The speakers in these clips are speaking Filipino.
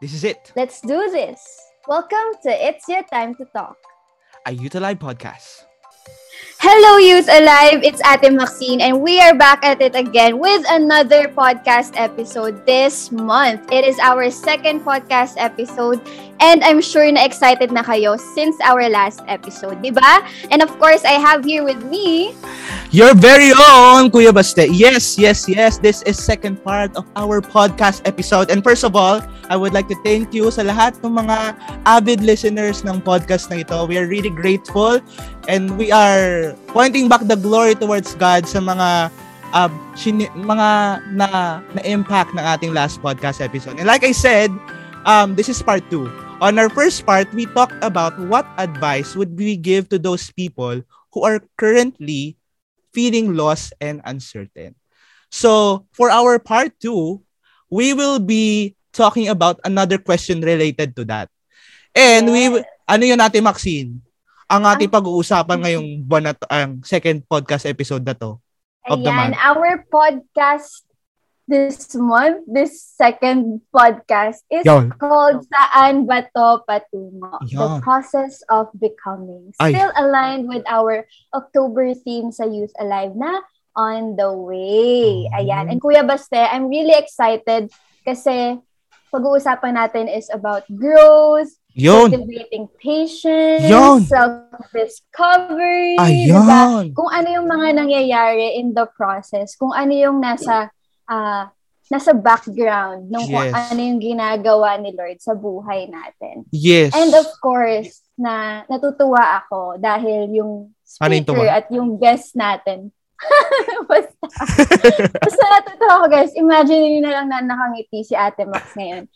This is it. Let's do this. Welcome to It's Your Time to Talk, a Youth Alive podcast. Hello, Youth Alive! It's Ate Maxine, and we are back at it again with another podcast episode this month. It is our second podcast episode, and I'm sure na excited na kayo since our last episode, di ba? And of course, I have here with me... Your very own Kuya Baste. Yes, yes, yes. This is second part of our podcast episode. And first of all, I would like to thank you sa lahat ng mga avid listeners ng podcast na ito. We are really grateful and we are pointing back the glory towards God sa mga uh, shini- mga na na impact ng ating last podcast episode. And like I said, um this is part 2. On our first part, we talked about what advice would we give to those people who are currently feeling lost and uncertain. So, for our part 2, we will be talking about another question related to that. And we ano yun natin Maxine? ang ating pag-uusapan ngayong buwan na to, ang second podcast episode na to of Ayan, the month. our podcast this month, this second podcast is Yon. called Saan Ba To Patungo? Yon. The Process of Becoming. Still Ay. aligned with our October theme sa Youth Alive na On the Way. Oh. Ayan. And Kuya Baste, I'm really excited kasi pag-uusapan natin is about growth, Yun. Cultivating patience, Yun. self-discovery, Ayun. Diba? Kung ano yung mga nangyayari in the process, kung ano yung nasa uh, nasa background ng yes. kung ano yung ginagawa ni Lord sa buhay natin. Yes. And of course, na natutuwa ako dahil yung speaker ano at yung guest natin basta. basta natutuwa ako guys. Imagine niyo na lang na nakangiti si Ate Max ngayon.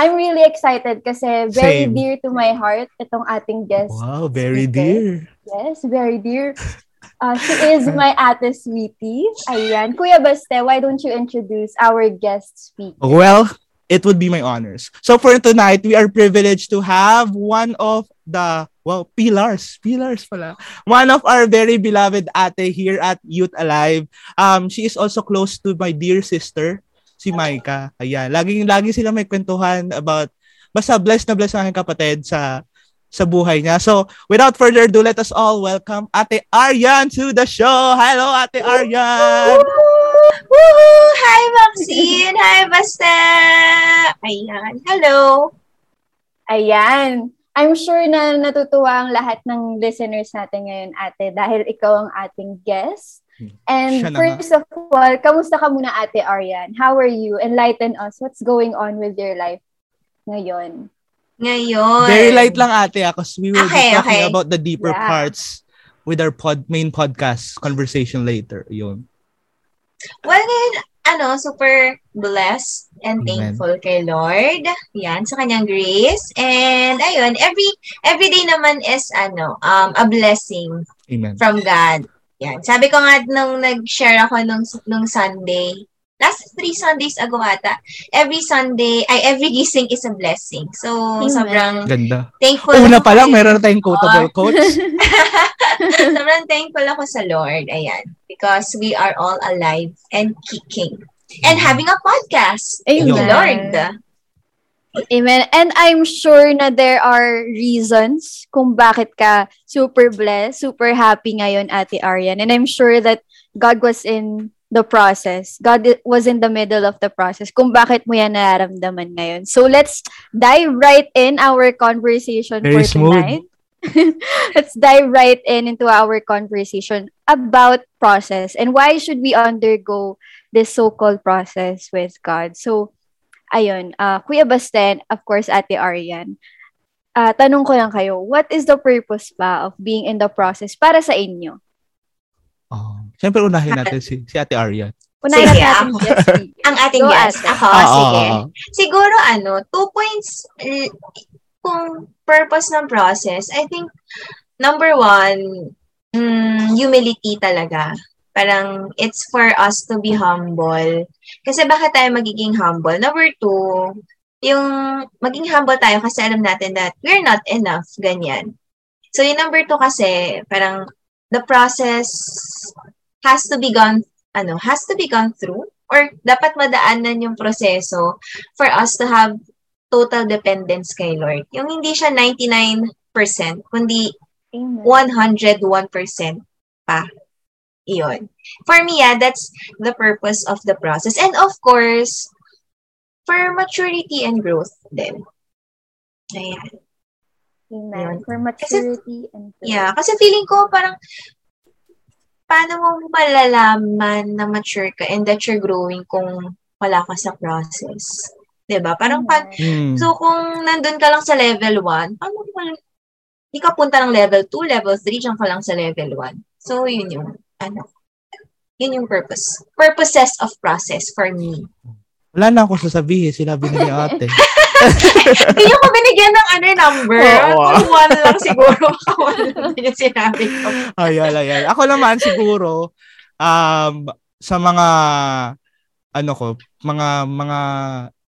I'm really excited kasi very Same. dear to my heart itong ating guest. Wow, very speaker. dear. Yes, very dear. Uh, she is my ate sweetie. Ayan. Kuya Baste, why don't you introduce our guest speaker? Well, it would be my honors. So for tonight, we are privileged to have one of the, well, pillars. Pillars pala. One of our very beloved ate here at Youth Alive. Um, she is also close to my dear sister, si Maika. Ayan, laging lagi sila may kwentuhan about basta blessed na blessed ang kapatid sa sa buhay niya. So, without further ado, let us all welcome Ate Aryan to the show. Hello, Ate Aryan! Woo! Hi, Maxine! Hi, Basta! Ayan. Hello! Ayan. I'm sure na natutuwa ang lahat ng listeners natin ngayon, ate, dahil ikaw ang ating guest. And first of all, kamusta ka muna Ate Arian? How are you? Enlighten us. What's going on with your life ngayon? Ngayon. Very light lang ate ako. We will okay, be talking okay. about the deeper yeah. parts with our pod main podcast conversation later. Yun. Well, ngayon, ano, super blessed and Amen. thankful kay Lord. Yan, sa kanyang grace. And ayun, every every day naman is ano, um a blessing Amen. from God. Yan. Sabi ko nga nung nag-share ako nung, nung Sunday, last three Sundays ago ata, every Sunday, ay every gising is a blessing. So, Amen. sobrang Ganda. thankful. Una pa lang, meron tayong quotable quotes. sobrang thankful ako sa Lord. Ayan. Because we are all alive and kicking. And having a podcast. Amen. Lord. Amen. And I'm sure na there are reasons kung bakit ka super blessed, super happy ngayon, Ate Arian. And I'm sure that God was in the process. God was in the middle of the process kung bakit mo yan nararamdaman ngayon. So let's dive right in our conversation Very for tonight. let's dive right in into our conversation about process and why should we undergo this so-called process with God. So ayun, uh, Kuya Basten, of course, Ate Arian, uh, tanong ko lang kayo, what is the purpose pa of being in the process para sa inyo? Oh, Siyempre, unahin natin si, si Ate Arian. Unahin sige, natin ako. Yes, ang ating Go guest. Ate. Ako, oh, sige. Oh, oh. Siguro, ano, two points, kung purpose ng process, I think, number one, mm, humility talaga. Parang it's for us to be humble. Kasi bakit tayo magiging humble? Number two, yung maging humble tayo kasi alam natin that we're not enough, ganyan. So yung number two kasi, parang the process has to be gone, ano, has to be gone through or dapat madaanan yung proseso for us to have total dependence kay Lord. Yung hindi siya 99%, kundi Amen. 101% pa. Iyon. For me, yeah, that's the purpose of the process. And of course, for maturity and growth din. Ayan. Amen. For maturity kasi, and growth. Yeah, kasi feeling ko parang paano mo malalaman na mature ka and that you're growing kung wala ka sa process? 'Di ba? Parang pa, mm. so kung nandun ka lang sa level 1, paano mo hindi ka punta ng level 2, level 3, diyan ka lang sa level 1. So, yun yung ano, yun yung purpose. Purposes of process for me. Wala na akong sasabihin, sinabi ni ate. Hindi niyo ko binigyan ng ano number. Oh, wow. one lang siguro. one lang yung sinabi ko. Ayan, ayan. Ako naman siguro, um, sa mga, ano ko, mga, mga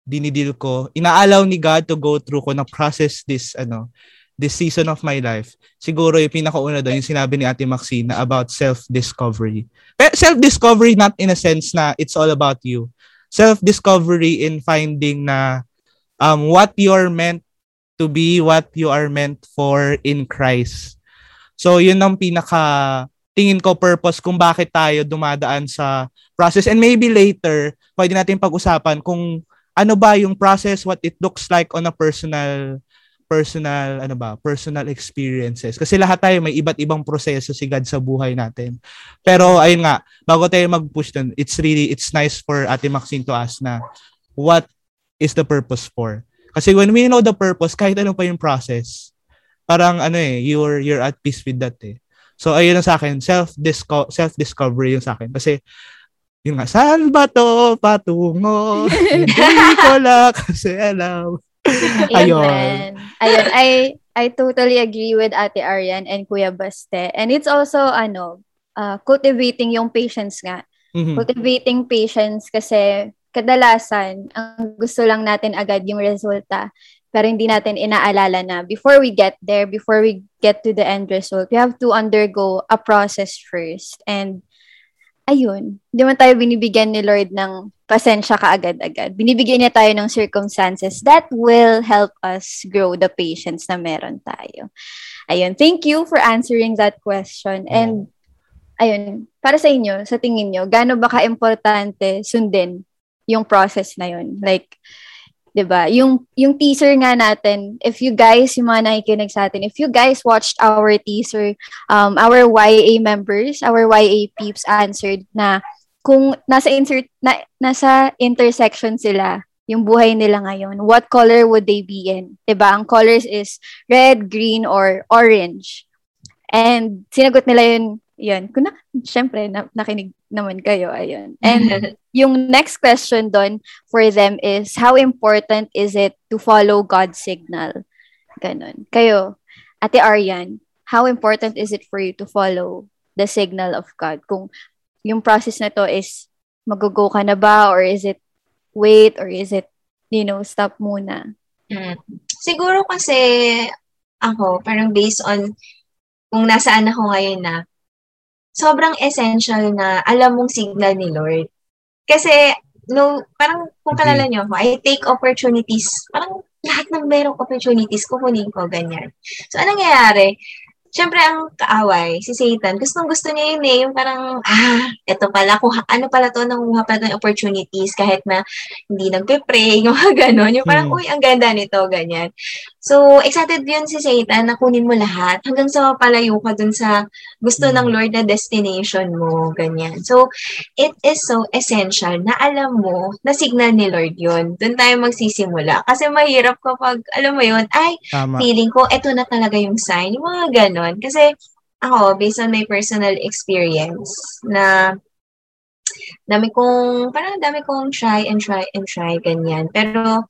dinidil ko, inaalaw ni God to go through ko na process this, ano, this season of my life, siguro yung pinakauna doon, yung sinabi ni Ate Maxine na about self-discovery. Self-discovery not in a sense na it's all about you. Self-discovery in finding na um, what you're meant to be, what you are meant for in Christ. So, yun ang pinaka tingin ko purpose kung bakit tayo dumadaan sa process. And maybe later, pwede natin pag-usapan kung ano ba yung process, what it looks like on a personal personal ano ba personal experiences kasi lahat tayo may iba't ibang proseso si God sa buhay natin pero ayun nga bago tayo mag-push dun it's really it's nice for Ate Maxine to ask na what is the purpose for kasi when we know the purpose kahit ano pa yung process parang ano eh you're you're at peace with that eh so ayun sa akin self self discovery yung sa akin kasi yun nga, saan ba to patungo? Hindi ko lang kasi alam. Ayun. Ayun. I I totally agree with Ate Arian and Kuya Baste. And it's also ano, uh, cultivating yung patience nga. Mm-hmm. Cultivating patience kasi kadalasan ang gusto lang natin agad yung resulta pero hindi natin inaalala na before we get there, before we get to the end result, we have to undergo a process first. And ayun, hindi man tayo binibigyan ni Lord ng pasensya ka agad-agad. Binibigyan niya tayo ng circumstances that will help us grow the patience na meron tayo. Ayun, thank you for answering that question. And ayun, para sa inyo, sa tingin nyo, gaano ba ka-importante sundin yung process na yun? Like, 'di ba? Yung yung teaser nga natin, if you guys yung mga nakikinig sa atin, if you guys watched our teaser, um our YA members, our YA peeps answered na kung nasa insert na, nasa intersection sila yung buhay nila ngayon, what color would they be in? 'Di ba? Ang colors is red, green or orange. And sinagot nila yun yun. Kung na, syempre, na, nakinig naman kayo, ayun. And yung next question doon for them is, how important is it to follow God's signal? Ganon. Kayo, Ate Aryan, how important is it for you to follow the signal of God? Kung yung process na to is, mag-go ka na ba? Or is it wait? Or is it, you know, stop muna? Hmm. Siguro kasi, ako, parang based on kung nasaan ako ngayon na, sobrang essential na alam mong signal ni Lord. Kasi, no, parang kung kalala nyo ako, I take opportunities, parang lahat ng merong opportunities, kukunin ko, ganyan. So, anong nangyayari? syempre ang kaaway, si Satan, gustong gusto niya yun eh, yung parang, ah, eto pala, kung ano pala to, nanguha pa ng opportunities kahit na hindi nagpe-pray, yung mga ganon. Yung parang, hmm. uy, ang ganda nito, ganyan. So, excited yun si Satan na kunin mo lahat hanggang sa mapalayo ka dun sa gusto ng Lord na destination mo, ganyan. So, it is so essential na alam mo na signal ni Lord yun. Doon tayo magsisimula. Kasi mahirap kapag, alam mo yun, ay, Tama. feeling ko, eto na talaga yung sign. Yung mga ganon ganon. Kasi ako, based on my personal experience, na dami kong, parang dami kong try and try and try, ganyan. Pero,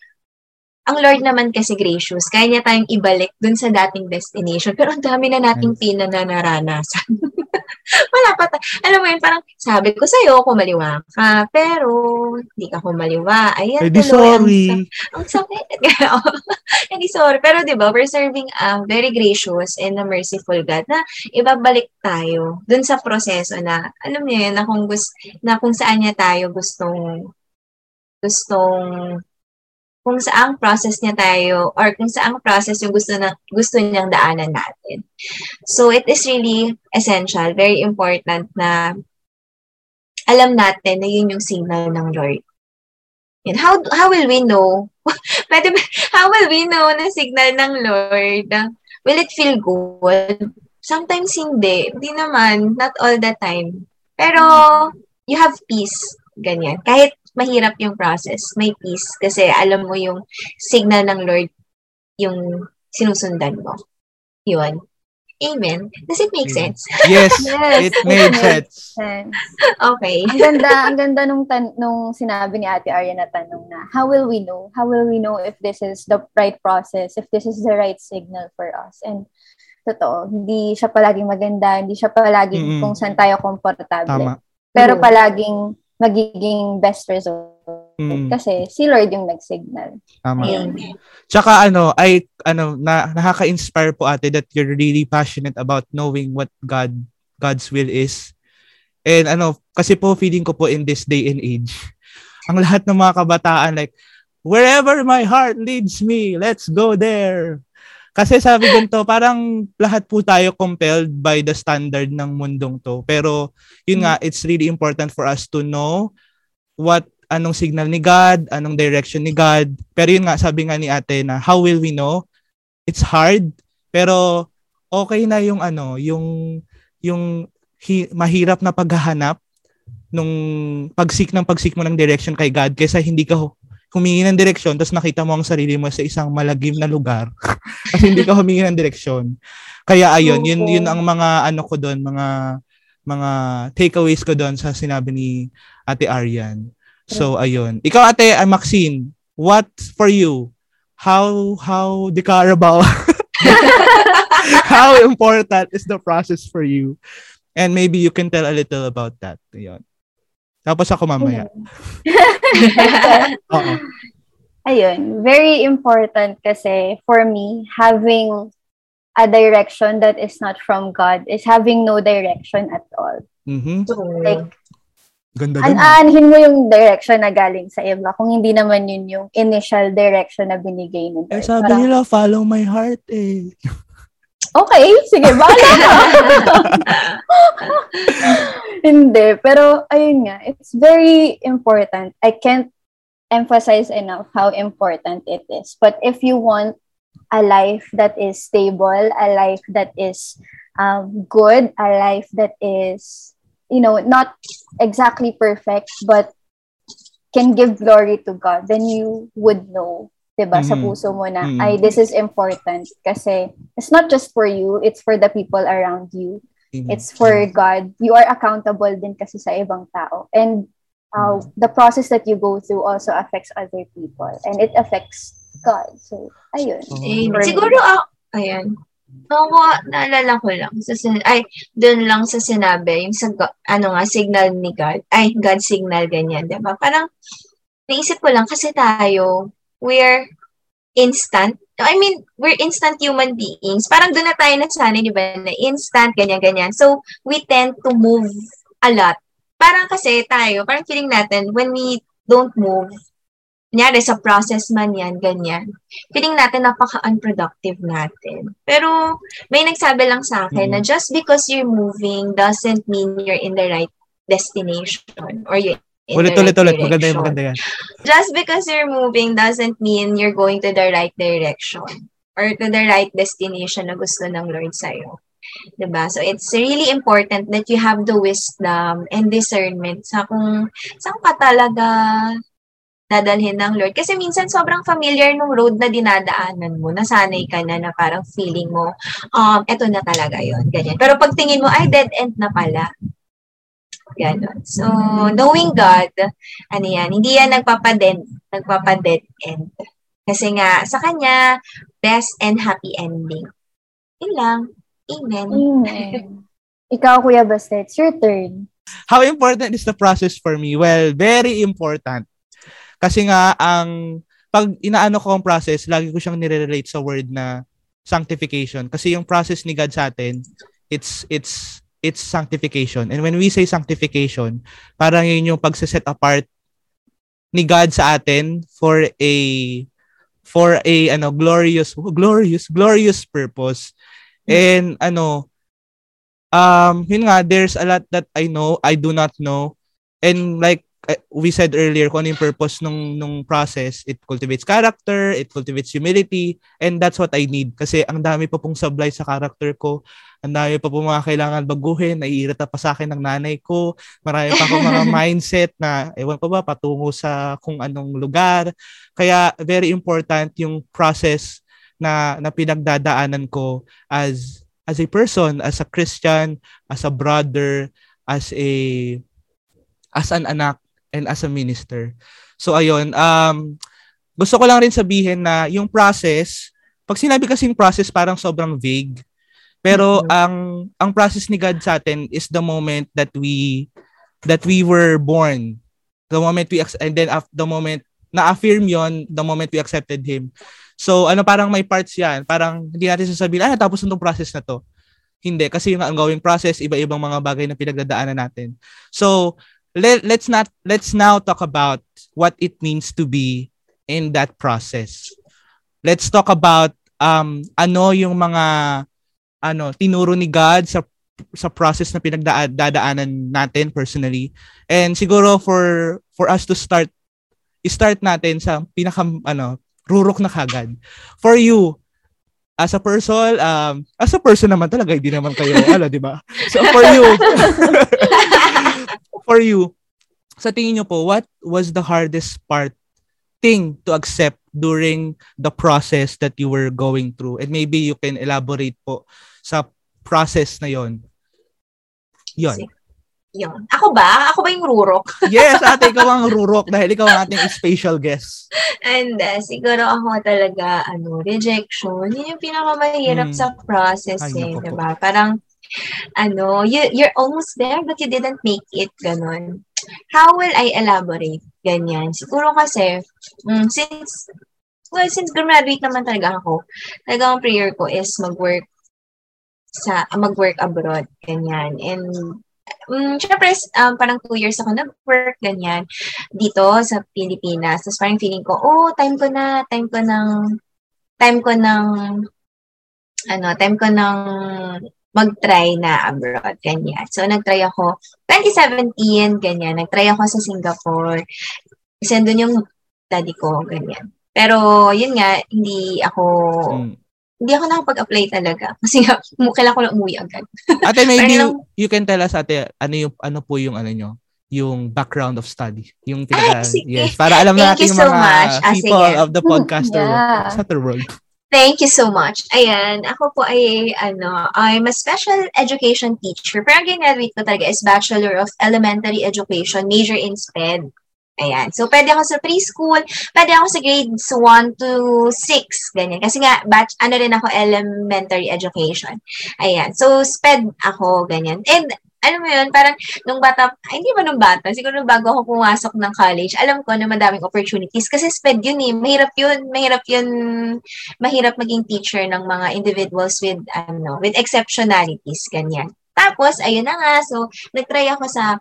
ang Lord naman kasi gracious, kaya niya tayong ibalik dun sa dating destination. Pero ang dami na nating pinananaranasan. Wala pa ta- Alam mo yun, parang sabi ko sa'yo, kumaliwa ka, pero hindi ka kumaliwa. Ayan, eh, sorry. Ang, ang sakit. Sorry. Pero di ba, we're serving a very gracious and a merciful God na ibabalik tayo dun sa proseso na, alam niyo yun, na kung, gusto, na kung saan niya tayo gustong gustong kung saang process niya tayo or kung saang process yung gusto na gusto niyang daanan natin. So it is really essential, very important na alam natin na yun yung signal ng Lord. And how how will we know? Pwede how will we know na signal ng Lord? Will it feel good? Sometimes hindi. Hindi naman. Not all the time. Pero you have peace. Ganyan. Kahit mahirap yung process, may peace kasi alam mo yung signal ng Lord yung sinusundan mo. Yun. Amen. Does it make sense? Yes, yes it made sense. sense. Okay. Ang ganda, ang ganda nung, tan- nung sinabi ni Ate Arya na tanong na, how will we know? How will we know if this is the right process, if this is the right signal for us? And totoo, hindi siya palaging maganda, hindi siya palaging mm-hmm. kung saan tayo komportable. Tama. Pero palaging magiging best result. Mm. Kasi si Lord yung nag-signal. Tama. Ayun. Tsaka ano, ay ano na nakaka-inspire po ate that you're really passionate about knowing what God God's will is. And ano, kasi po feeling ko po in this day and age, ang lahat ng mga kabataan like wherever my heart leads me, let's go there. Kasi sabi ganito, parang lahat po tayo compelled by the standard ng mundong to. Pero yun nga, it's really important for us to know what anong signal ni God, anong direction ni God. Pero yun nga, sabi nga ni ate na how will we know? It's hard, pero okay na yung ano, yung yung hi, mahirap na paghahanap nung pagsik ng pagsik mo ng direction kay God kaysa hindi ka humingi ng direksyon tapos nakita mo ang sarili mo sa isang malagim na lugar kasi hindi ka humingi ng direksyon. Kaya ayun, yun yun ang mga ano ko doon, mga mga takeaways ko doon sa sinabi ni Ate Aryan. So ayun. Ikaw Ate uh, Maxine, what for you? How how the Carabao How important is the process for you? And maybe you can tell a little about that. Ayun. Tapos ako mamaya. Oo. Ayun, very important kasi for me, having a direction that is not from God is having no direction at all. Mm-hmm. Like, Ganda An-aanhin mo yung direction na galing sa iba kung hindi naman yun yung initial direction na binigay ng Eh, sabi Parang, nila, follow my heart eh. Okay, sige, bala ka. Hindi, pero ayun nga, it's very important. I can't emphasize enough how important it is. But if you want a life that is stable, a life that is um, good, a life that is, you know, not exactly perfect, but can give glory to God, then you would know 'di ba, mm-hmm. sa puso mo na mm-hmm. ay this is important kasi it's not just for you, it's for the people around you. Mm-hmm. It's for God. You are accountable din kasi sa ibang tao. And uh, mm-hmm. the process that you go through also affects other people and it affects God. So, ayun. Oh. Siguro, uh, ayan. Oo, naalala ko lang. Sa, ay, doon lang sa sinabi, yung sa, ano nga, signal ni God. Ay, God signal, ganyan, di ba? Parang, naisip ko lang, kasi tayo, we're instant. I mean, we're instant human beings. Parang doon na tayo nasanay, di ba, na instant, ganyan-ganyan. So, we tend to move a lot. Parang kasi tayo, parang feeling natin, when we don't move, kunyari sa process man yan, ganyan, feeling natin napaka-unproductive natin. Pero, may nagsabi lang sa akin mm-hmm. na just because you're moving doesn't mean you're in the right destination or you're Ulit, ulit, ulit. Maganda yan, maganda yan. Just because you're moving doesn't mean you're going to the right direction or to the right destination na gusto ng Lord sa'yo. Diba? So, it's really important that you have the wisdom and discernment sa kung saan ka talaga dadalhin ng Lord. Kasi minsan sobrang familiar nung road na dinadaanan mo. Nasanay ka na na parang feeling mo, um, eto na talaga yon ganyan. Pero pag tingin mo, ay, dead end na pala. Ganon. So, knowing God, ano yan, hindi yan nagpapadead, nagpapadead end. Kasi nga, sa Kanya, best and happy ending. Yun lang. Amen. Amen. Ikaw, Kuya Basta, it's your turn. How important is the process for me? Well, very important. Kasi nga, ang pag inaano ko ang process, lagi ko siyang nire-relate sa word na sanctification. Kasi yung process ni God sa atin, it's it's it's sanctification. And when we say sanctification, parang yun yung pagse-set apart ni God sa atin for a for a ano glorious glorious glorious purpose. And ano um yun nga there's a lot that I know, I do not know. And like we said earlier kung ano yung purpose nung nung process it cultivates character it cultivates humility and that's what I need. Kasi ang dami pa pong sablay sa character ko. Ang dami pa pong mga kailangan baguhin. Naiirita pa sa akin ng nanay ko. Marami pa akong mga mindset na ewan ko ba patungo sa kung anong lugar. Kaya very important yung process na na pinagdadaanan ko as as a person as a Christian as a brother as a as an anak and as a minister. So ayun, um gusto ko lang rin sabihin na yung process, pag sinabi kasing process parang sobrang vague. Pero mm-hmm. ang ang process ni God sa atin is the moment that we that we were born. The moment we and then after the moment na-affirm yon the moment we accepted him. So ano parang may parts yan. Parang hindi natin sasabihin, ah, tapos na process na to. Hindi. Kasi yung ongoing process, iba-ibang mga bagay na pinagdadaanan natin. So, let, let's not let's now talk about what it means to be in that process. Let's talk about um ano yung mga ano tinuro ni God sa sa process na pinagdadaanan natin personally. And siguro for for us to start start natin sa pinaka ano rurok na kagad. For you, as a person, um, as a person naman talaga, hindi naman kayo, ala, di ba? So for you, for you, sa tingin nyo po, what was the hardest part thing to accept during the process that you were going through? And maybe you can elaborate po sa process na yon. Yon. Yon. Ako ba? Ako ba yung rurok? yes, ate, ikaw ang rurok dahil ikaw ang ating special guest. And uh, siguro ako talaga, ano, rejection. Yun yung pinakamahirap hmm. sa process Ay, eh, diba? Parang, ano, you, you're almost there but you didn't make it, ganun. How will I elaborate? Ganyan. Siguro kasi, um, since, well, since graduate naman talaga ako, talagang prayer ko is mag-work sa, mag-work abroad. Ganyan. And, um, syempre, um, parang two years ako nag-work, ganyan, dito sa Pilipinas. Tapos parang feeling ko, oh, time ko na, time ko ng, time ko ng, ano, time ko ng mag-try na abroad, ganyan. So, nag-try ako, 2017, ganyan, nag-try ako sa Singapore. Kasi doon yung daddy ko, ganyan. Pero, yun nga, hindi ako, hmm. hindi ako nakapag-apply talaga. Kasi nga, kailangan ko lang umuwi agad. ate, maybe you, you can tell us, ate, ano, yung, ano po yung ano nyo? yung background of study. Yung pinaka, Ay, yes, para alam natin yung so mga much. Ah, people ah, of the podcaster yeah. world. Thank you so much. Ayan, ako po ay, ano, I'm a special education teacher. Pero ang ginagawa ko talaga is Bachelor of Elementary Education, major in SPED. Ayan. So, pwede ako sa preschool, pwede ako sa grades 1 to 6, ganyan. Kasi nga, batch, ano rin ako, elementary education. Ayan. So, SPED ako, ganyan. And alam mo yun, parang nung bata, ay, hindi ba nung bata, siguro bago ako pumasok ng college, alam ko na madaming opportunities kasi SPED yun eh. Mahirap yun, mahirap yun, mahirap maging teacher ng mga individuals with, ano, with exceptionalities, ganyan. Tapos, ayun na nga, so, nagtry ako sa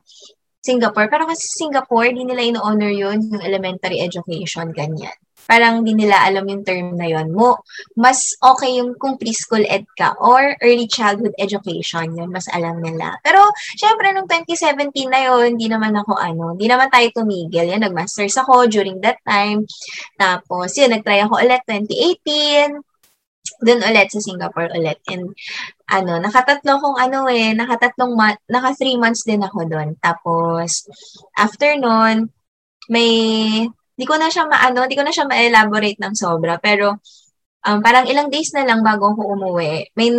Singapore. Pero kasi Singapore, di nila ino-honor yun, yung elementary education, ganyan. Parang hindi nila alam yung term na yon mo mas okay yung kung preschool ed ka or early childhood education yun mas alam nila. Pero syempre nung 2017 na yon hindi naman ako ano hindi naman tayo tumigil. Yan nagmasters ako during that time. Tapos yun nagtry ako ulit 2018 doon ulit sa Singapore ulit. And ano, nakatatlo kong ano eh, nakatatlong month, naka three months din ako doon. Tapos, after noon, may Di ko na siya maano, di ko na siya ma-elaborate ng sobra. Pero, um, parang ilang days na lang bago ako umuwi, may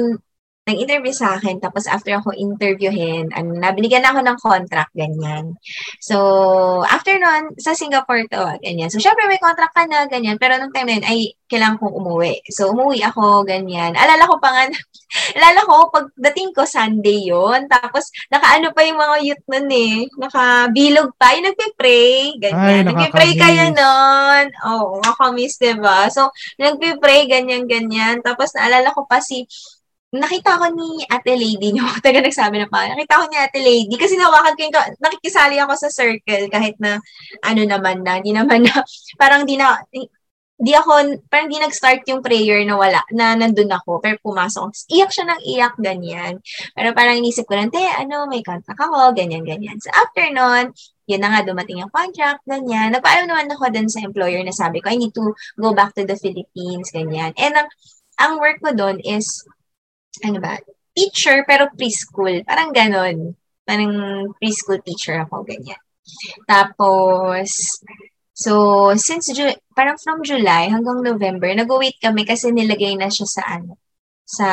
nag-interview sa akin, tapos after ako interviewin, ano, nabinigyan na ako ng contract, ganyan. So, after nun, sa Singapore to, ganyan. So, syempre may contract ka na, ganyan. Pero nung time na yun, ay, kailangan kong umuwi. So, umuwi ako, ganyan. Alala ko pa nga, alala ko, pagdating ko, Sunday yon Tapos, nakaano pa yung mga youth nun eh. Nakabilog pa. Yung nagpe-pray, ganyan. Nagpe-pray kayo nun. Oo, oh, nakamiss, diba? So, nagpe-pray, ganyan, ganyan. Tapos, naalala ko pa si nakita ko ni Ate Lady niyo. Taga nagsabi na pa. Nakita ko ni Ate Lady kasi nawakan ko yung, nakikisali ako sa circle kahit na ano naman na, hindi naman na, parang di na, di ako, parang di nag-start yung prayer na wala, na nandun ako, pero pumasok. Iyak siya ng iyak, ganyan. Pero parang inisip ko lang, te, ano, may contact ako, ganyan, ganyan. So, after nun, yun na nga, dumating yung contract, ganyan. Nagpaalam naman ako dun sa employer na sabi ko, I need to go back to the Philippines, ganyan. And ang, ang work ko doon is, ano ba, teacher, pero preschool. Parang ganon. Parang preschool teacher ako, ganyan. Tapos, So, since Ju- parang from July hanggang November, nag-wait kami kasi nilagay na siya sa ano, sa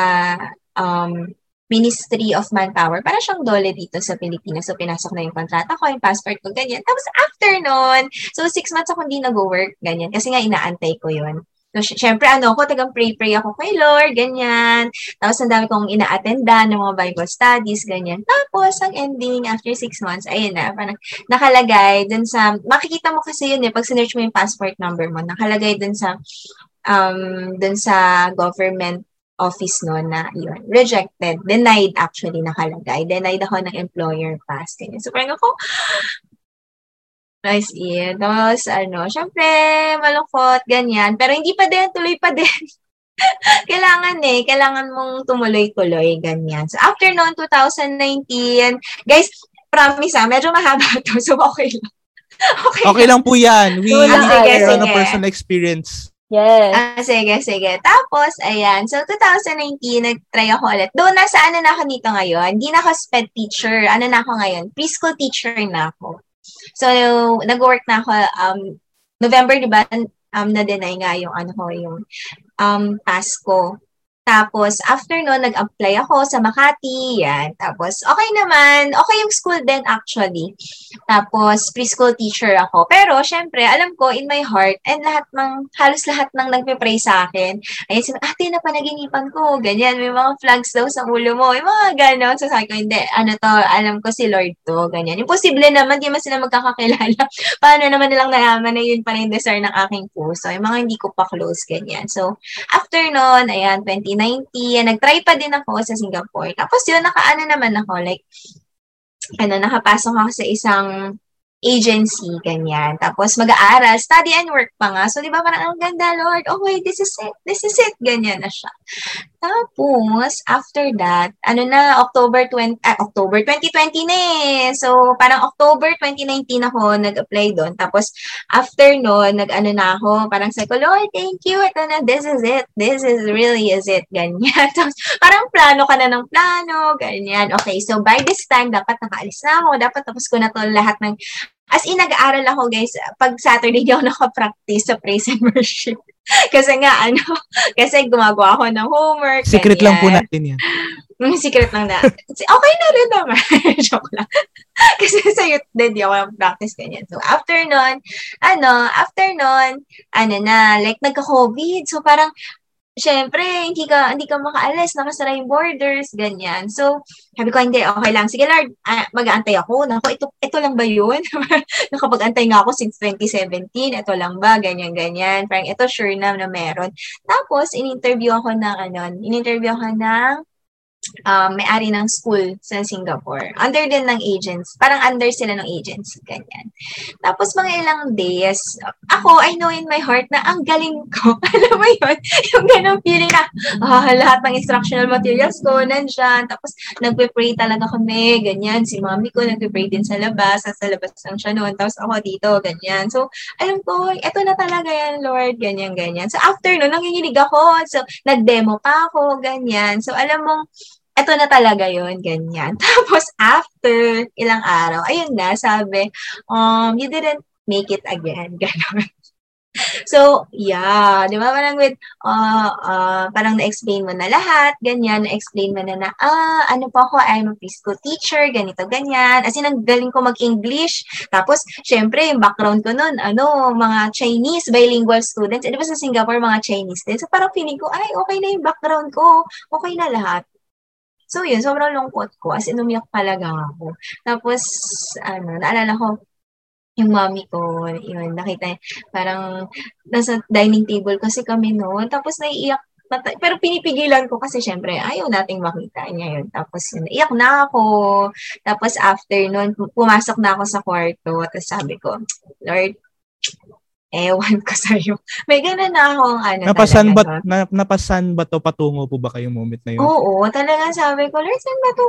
um, Ministry of Manpower. Para siyang dole dito sa Pilipinas. So, pinasok na yung kontrata ko, yung passport ko, ganyan. Tapos, after nun, so, six months ako hindi nag-work, ganyan. Kasi nga, inaantay ko yun. So, syempre, ano ako, tagang pray-pray ako kay Lord, ganyan. Tapos, ang dami kong ina-attenda ng mga Bible studies, ganyan. Tapos, ang ending, after six months, ayun na, parang nakalagay dun sa, makikita mo kasi yun eh, pag sinearch mo yung passport number mo, nakalagay dun sa, um, dun sa government office no na yun, rejected, denied actually nakalagay. Denied ako ng employer pass. So, parang ako, Nice in. Tapos, ano, syempre, malungkot, ganyan. Pero hindi pa din, tuloy pa din. kailangan eh, kailangan mong tumuloy-tuloy, ganyan. So, after noon, 2019, guys, promise ah, medyo mahaba to, so okay lang. Okay, okay lang po yan. We So, need sige, to sige. personal experience. Yes. Ah, sige, sige. Tapos, ayan. So, 2019, nag-try ako ulit. Doon, nasa ano na ako dito ngayon? Hindi na ako sped teacher. Ano na ako ngayon? Preschool teacher na ako. So, nag-work na ako, um, November, di ba, um, na-deny nga yung, ano ko, yung um, pass ko. Tapos, after nun, nag-apply ako sa Makati, yan. Tapos, okay naman. Okay yung school din, actually. Tapos, preschool teacher ako. Pero, syempre, alam ko, in my heart, and lahat ng, halos lahat ng nagpe-pray sa akin, ay sabi, ate, na panaginipan ko, ganyan, may mga flags daw sa ulo mo, yung mga gano'n. So, sabi ko, hindi, ano to, alam ko si Lord to, ganyan. Imposible naman, di man sila magkakakilala. Paano naman nilang nalaman na yun pa rin desire ng aking puso? Yung mga hindi ko pa close, ganyan. So, after nun, ayan, 2019, nag-try pa din ako sa Singapore. Tapos yun, nakaano naman ako, like, ano, nakapasok ako sa isang agency, ganyan. Tapos mag-aaral, study and work pa nga. So, di ba parang, ang ganda, Lord, okay, this is it, this is it, ganyan na siya. Tapos, after that, ano na, October 20, ah, October 2020 na eh. So, parang October 2019 ako nag-apply doon. Tapos, after noon, nag-ano na ako, parang ko, Lord, thank you, ito na, this is it, this is really is it, ganyan. Tapos, parang plano ka na ng plano, ganyan. Okay, so by this time, dapat nakaalis na ako, dapat tapos ko na to lahat ng As in, nag-aaral ako, guys. Pag Saturday, di ako nakapractice sa praise and worship. kasi nga, ano, kasi gumagawa ako ng homework. Secret ganyan. lang po natin yan. Mm, secret lang na. Okay na rin naman. Joke lang. kasi sa youth din, di ako practice ganyan. So, after nun, ano, after nun, ano na, like, nagka-COVID. So, parang, syempre, hindi ka, hindi ka makaalis, nakasara yung borders, ganyan. So, sabi ko, hindi, okay lang. Sige, Lord, ah, mag-aantay ako. Naku, ito, ito lang ba yun? Nakapag-antay nga ako since 2017. Ito lang ba? Ganyan, ganyan. Parang ito, sure na na meron. Tapos, in-interview ako ng, ano, in-interview ako ng um, may-ari ng school sa Singapore. Under din ng agents. Parang under sila ng agency. Ganyan. Tapos mga ilang days, ako, I know in my heart na ang galing ko. Alam mo yun? Yung ganong feeling na ah, lahat ng instructional materials ko nandyan. Tapos nagpe-pray talaga kami. Ganyan. Si mami ko nagpe-pray din sa labas. Sa labas lang siya noon. Tapos ako dito. Ganyan. So, alam ko, eto na talaga yan, Lord. Ganyan, ganyan. So, after no, nanginginig ako. So, nag-demo pa ako. Ganyan. So, alam mong, eto na talaga yon ganyan. Tapos, after ilang araw, ayun na, sabi, um, you didn't make it again. Ganon. So, yeah, di ba? Parang with, uh, uh, parang na-explain mo na lahat, ganyan, na-explain mo na na, ah, ano po ako, I'm a preschool teacher, ganito, ganyan. As in, ang galing ko mag-English. Tapos, syempre, yung background ko nun, ano, mga Chinese, bilingual students. Di ba sa Singapore, mga Chinese din. So, parang feeling ko, ay, okay na yung background ko. Okay na lahat. So, yun, sobrang lungkot ko. As in, umiyak talaga ako. Tapos, ano, naalala ko, yung mommy ko, yun, nakita, parang nasa dining table kasi kami noon. Tapos, naiiyak pero pinipigilan ko kasi syempre ayaw nating makita niya yun. Tapos yun, iyak na ako. Tapos after nun, pu- pumasok na ako sa kwarto. Tapos sabi ko, Lord, Ewan ko sa'yo. May ganun na akong ano napasan talaga. ba, na, napasan ba to patungo po ba kayong moment na yun? Oo, talaga sabi ko, Lord, saan ba to?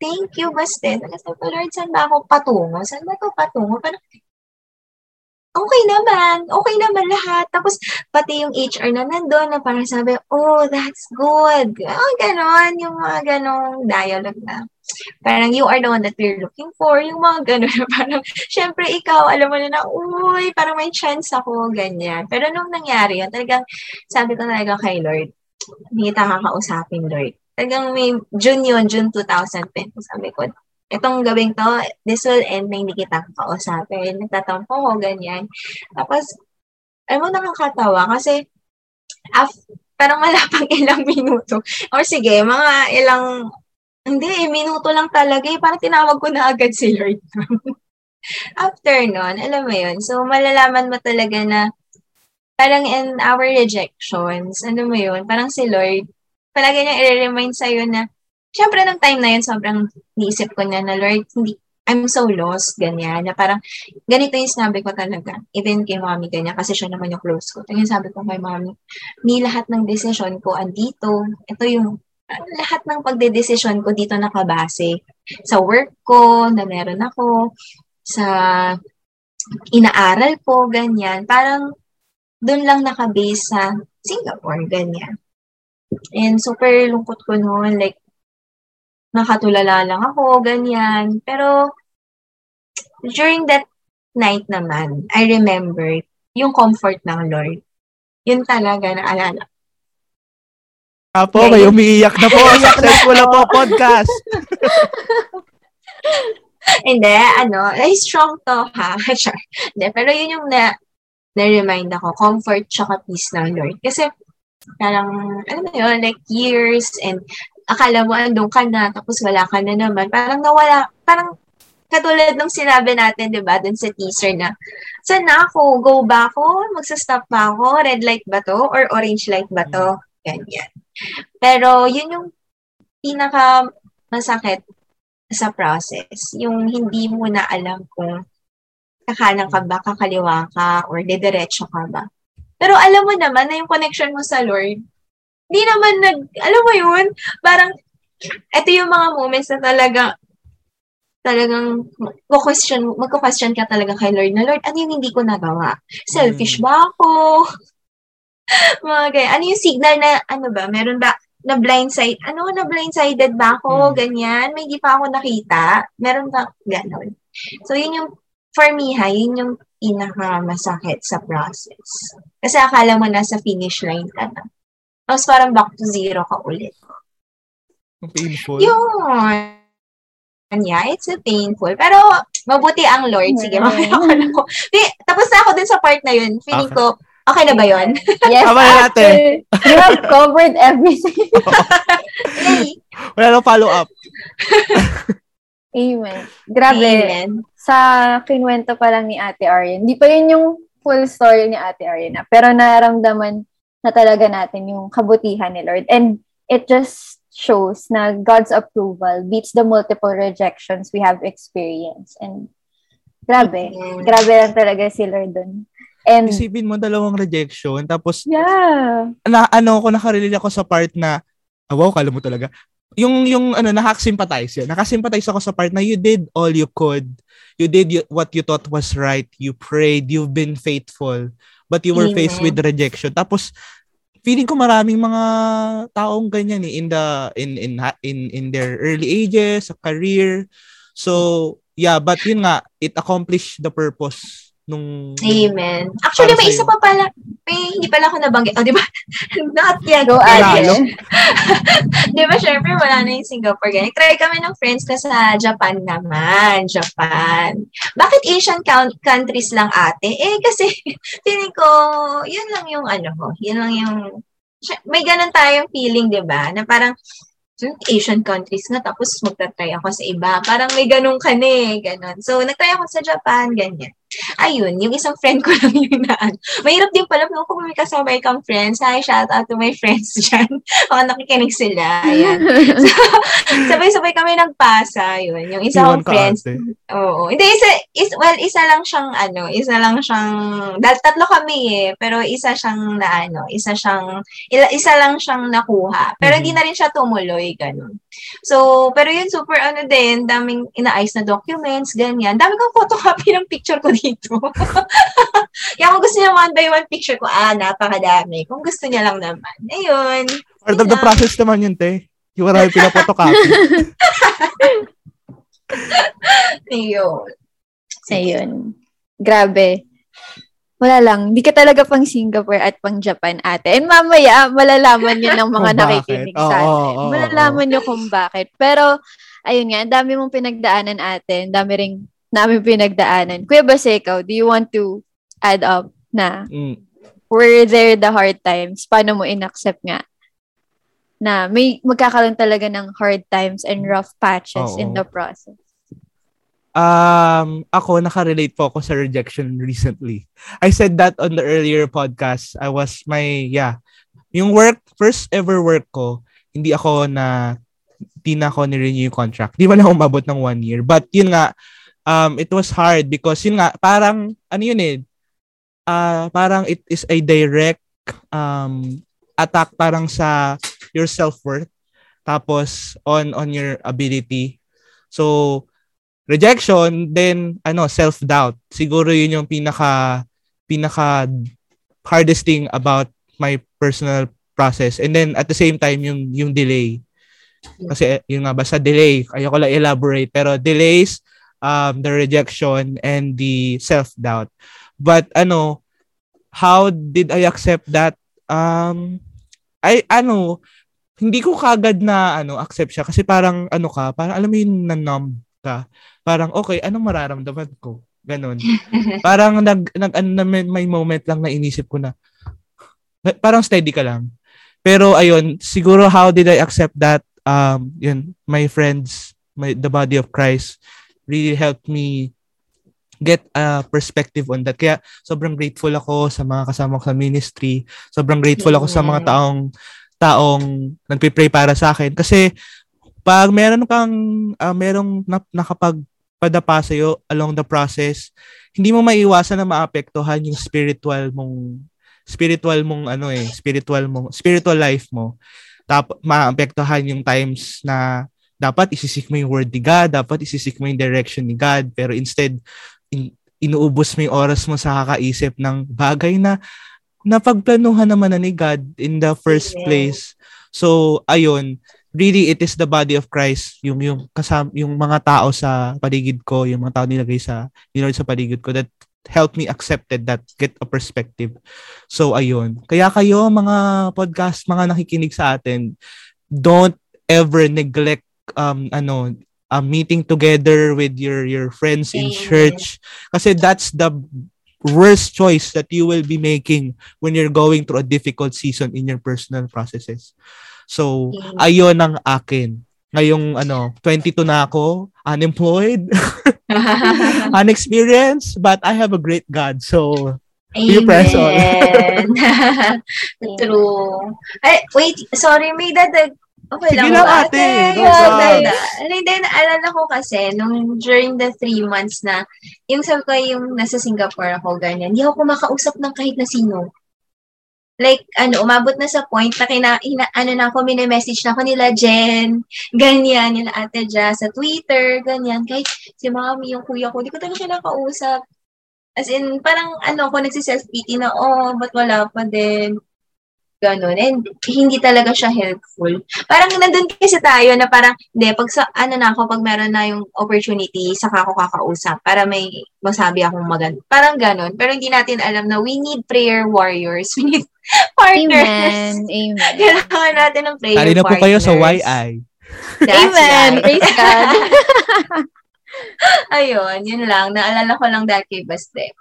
Thank you, Baste. Talaga sabi ko, Lord, saan ba ako patungo? Saan ba to patungo? Parang, okay naman. Okay naman lahat. Tapos, pati yung HR na nandun na parang sabi, oh, that's good. Oh, ganon. Yung mga ganong dialogue na parang you are the one that we're looking for. Yung mga ganon na parang, syempre ikaw, alam mo na na, uy, parang may chance ako, ganyan. Pero nung nangyari yun, talagang sabi ko talaga kay Lord, hindi kita kakausapin, Lord. Talagang may June yun, June 2010. Sabi ko, itong gawing to, this will end na hindi kita kakausapin. Nagtatampo ko, ganyan. Tapos, alam mo, nakakatawa kasi af- parang wala pang ilang minuto. Or sige, mga ilang, hindi eh, minuto lang talaga eh. Parang tinawag ko na agad si Lord. After nun, alam mo yun. So, malalaman mo talaga na parang in our rejections, ano mo yun, parang si Lord, palagi niya i-remind sa'yo na, syempre, ng time na yun, sobrang niisip ko na na, Lord, hindi, I'm so lost, ganyan, na parang, ganito yung sinabi ko talaga, even kay mommy, ganyan, kasi siya naman yung close ko. Ito yung sabi ko kay mommy, ni lahat ng decision ko andito, ito yung, lahat ng pagde-decision ko dito nakabase. Sa work ko, na meron ako, sa inaaral ko, ganyan, parang, doon lang nakabase sa Singapore, ganyan. And super lungkot ko noon, like, nakatulala lang ako, ganyan. Pero, during that night naman, I remember yung comfort ng Lord. Yun talaga naalala. Apo, may umiiyak na po. Successful na po podcast. Hindi, ano, ay strong to ha. Hindi, pero yun yung na, na-remind ako, comfort tsaka peace ng Lord. Kasi, parang, ano mo yun, like years and akala mo andun ka na, tapos wala ka na naman. Parang nawala, parang katulad ng sinabi natin, di ba, dun sa teaser na, saan na ako? Go ba ako? Magsa-stop ba ako? Red light ba to? Or orange light ba to? Ganyan. Pero, yun yung pinaka masakit sa process. Yung hindi mo na alam kung kakanan ka ba, kakaliwa ka, or didiretso ka ba. Pero alam mo naman na yung connection mo sa Lord, hindi naman nag, alam mo yun, parang, ito yung mga moments na talaga, talagang question, magko-question ka talaga kay Lord na, Lord, ano yung hindi ko nagawa? Selfish ba ako? mga ganyan. Ano yung signal na, ano ba, meron ba, na blindside, ano, na blindsided ba ako? Hmm. Ganyan. May hindi pa ako nakita. Meron ba, ganon. So, yun yung, for me ha, yun yung pinaka-masakit sa process. Kasi akala mo nasa finish line ka na. Tapos parang back to zero ka ulit. Painful. Yun. Yeah, it's a painful. Pero, mabuti ang Lord. Sige, Mm. mamaya ko na ko. Di, tapos na ako dun sa part na yun. Feeling Okay. ko, okay na ba yun? Yes, Tama na natin. after, you have covered everything. Yay! Wala nang follow-up. Amen. Grabe. Amen. Sa kinwento pa lang ni Ate Arian, di pa yun yung full story ni Ate Arian. ah. Pero nararamdaman na talaga natin yung kabutihan ni Lord. And it just shows na God's approval beats the multiple rejections we have experienced. And grabe. Amen. Grabe lang talaga si Lord dun. And Isipin mo dalawang rejection tapos yeah. na ano ko nakarelate ako sa part na ah, wow, kala mo talaga. Yung yung ano nakak-sympathize yun. Nakasympathize ako sa part na you did all you could. You did you, what you thought was right. You prayed, you've been faithful. But you were Amen. faced with rejection. Tapos feeling ko maraming mga taong ganyan eh in the in in in in their early ages, sa career. So, yeah, but yun nga, it accomplished the purpose nung Amen. Actually, may isa pa pala. May hindi pala ako nabanggit. Oh, di ba? Not yet. Go, no? di ba, syempre, wala na yung Singapore. Ganyan. Try kami ng friends ko sa Japan naman. Japan. Bakit Asian coun- countries lang ate? Eh, kasi, feeling ko, yun lang yung ano ko. Yun lang yung, may ganun tayong feeling, di ba? Na parang, "Hmm, Asian countries nga, tapos magta-try ako sa iba. Parang may ganun ka na eh, ganun. So, nag-try ako sa Japan, ganyan. Ayun, yung isang friend ko lang yun na ano. Mahirap din pala no, kung may kasabay kang friends. Hi, shout out to my friends dyan. Mga nakikinig sila. Ayan. So, sabay-sabay kami nagpasa. Yun, yung isa kong friends. Oo. Hindi, isa, is, well, isa lang siyang, ano, isa lang siyang, dahil tatlo kami eh, pero isa siyang na, ano, isa siyang, isa lang siyang nakuha. Pero mm-hmm. hindi na rin siya tumuloy, ganun. So, pero yun, super ano din, daming inaayos na documents, ganyan. Dami kong photocopy ng picture ko dito. Kaya kung gusto niya one by one picture ko, ah, napakadami. Kung gusto niya lang naman. Ayun. Part of the process naman yun, te. Yung marami pinapotocopy. Ayun. Ayun. Grabe wala lang, hindi ka talaga pang Singapore at pang Japan ate. And mamaya, malalaman niyo ng mga nakikinig sa atin. Oh, oh, malalaman niyo kung bakit. Pero, ayun nga, dami mong pinagdaanan ate. Dami ring namin pinagdaanan. Kuya Base, ikaw, do you want to add up na mm. were there the hard times? Paano mo in-accept nga na may magkakaroon talaga ng hard times and rough patches oh, in the process? Um, ako, nakarelate po ako sa rejection recently. I said that on the earlier podcast. I was my, yeah, yung work, first ever work ko, hindi ako na, hindi na ako ni-renew yung contract. Di ba na umabot ng one year. But yun nga, um, it was hard because yun nga, parang, ano yun eh, uh, parang it is a direct um, attack parang sa your self-worth tapos on on your ability. So, rejection, then ano, self-doubt. Siguro yun yung pinaka pinaka hardest thing about my personal process. And then at the same time yung yung delay. Kasi yun nga basta delay, ayoko lang elaborate pero delays um the rejection and the self-doubt. But ano, how did I accept that? Um I ano, hindi ko kagad na ano accept siya kasi parang ano ka, parang alam mo yung na-numb ka parang okay, anong mararamdaman ko? Ganon. parang nag, nag ano, may, may moment lang na inisip ko na parang steady ka lang. Pero ayun, siguro how did I accept that? Um, yun, my friends, my the body of Christ really helped me get a perspective on that. Kaya sobrang grateful ako sa mga kasama ko sa ministry. Sobrang grateful ako sa mga taong taong nagpe-pray para sa akin kasi pag meron kang uh, merong na, nakapag padapa sa'yo along the process, hindi mo maiwasan na maapektuhan yung spiritual mong spiritual mong ano eh, spiritual mong spiritual life mo. Tapos maapektuhan yung times na dapat isisik mo yung word ni God, dapat isisik mo yung direction ni God, pero instead in, inuubos mo yung oras mo sa kakaisip ng bagay na napagplanuhan naman na ni God in the first place. So, ayun, really it is the body of Christ. Yung yung kasam yung mga tao sa paligid ko yung mga tao nilagay sa ni Lord sa paligid ko that help me accepted that get a perspective. So ayun. Kaya kayo mga podcast mga nakikinig sa atin don't ever neglect um ano a meeting together with your your friends in church. Kasi that's the worst choice that you will be making when you're going through a difficult season in your personal processes So, ayon ang akin. Ngayong ano, 22 na ako, unemployed, unexperienced, but I have a great God. So, Amen. you press on. True. Ay, wait, sorry, may dadag Okay Sige lang, ate. ate. Yeah, And then, naalala ko kasi, nung during the three months na, yung sabi ko yung nasa Singapore ako, ganyan, hindi ako kumakausap ng kahit na sino like, ano, umabot na sa point na kina, ina, ano na ako, mini-message na ako nila Jen, ganyan, nila Ate Ja sa Twitter, ganyan. Kahit si mami, yung kuya ko, di ko talaga kinakausap. As in, parang ano ako, nagsiself-pity na, oh, ba't wala pa din? Ganun. And hindi talaga siya helpful. Parang nandun kasi tayo na parang, hindi, pag sa, ano na ako, pag meron na yung opportunity, saka ako kakausap para may masabi akong maganda. Parang ganun. Pero hindi natin alam na we need prayer warriors. We need partners. Amen. Amen. Kailangan natin ng prayer Tali na po kayo sa YI. Amen. Right. Praise God. Ayun, yun lang. Naalala ko lang dahil kay Baste.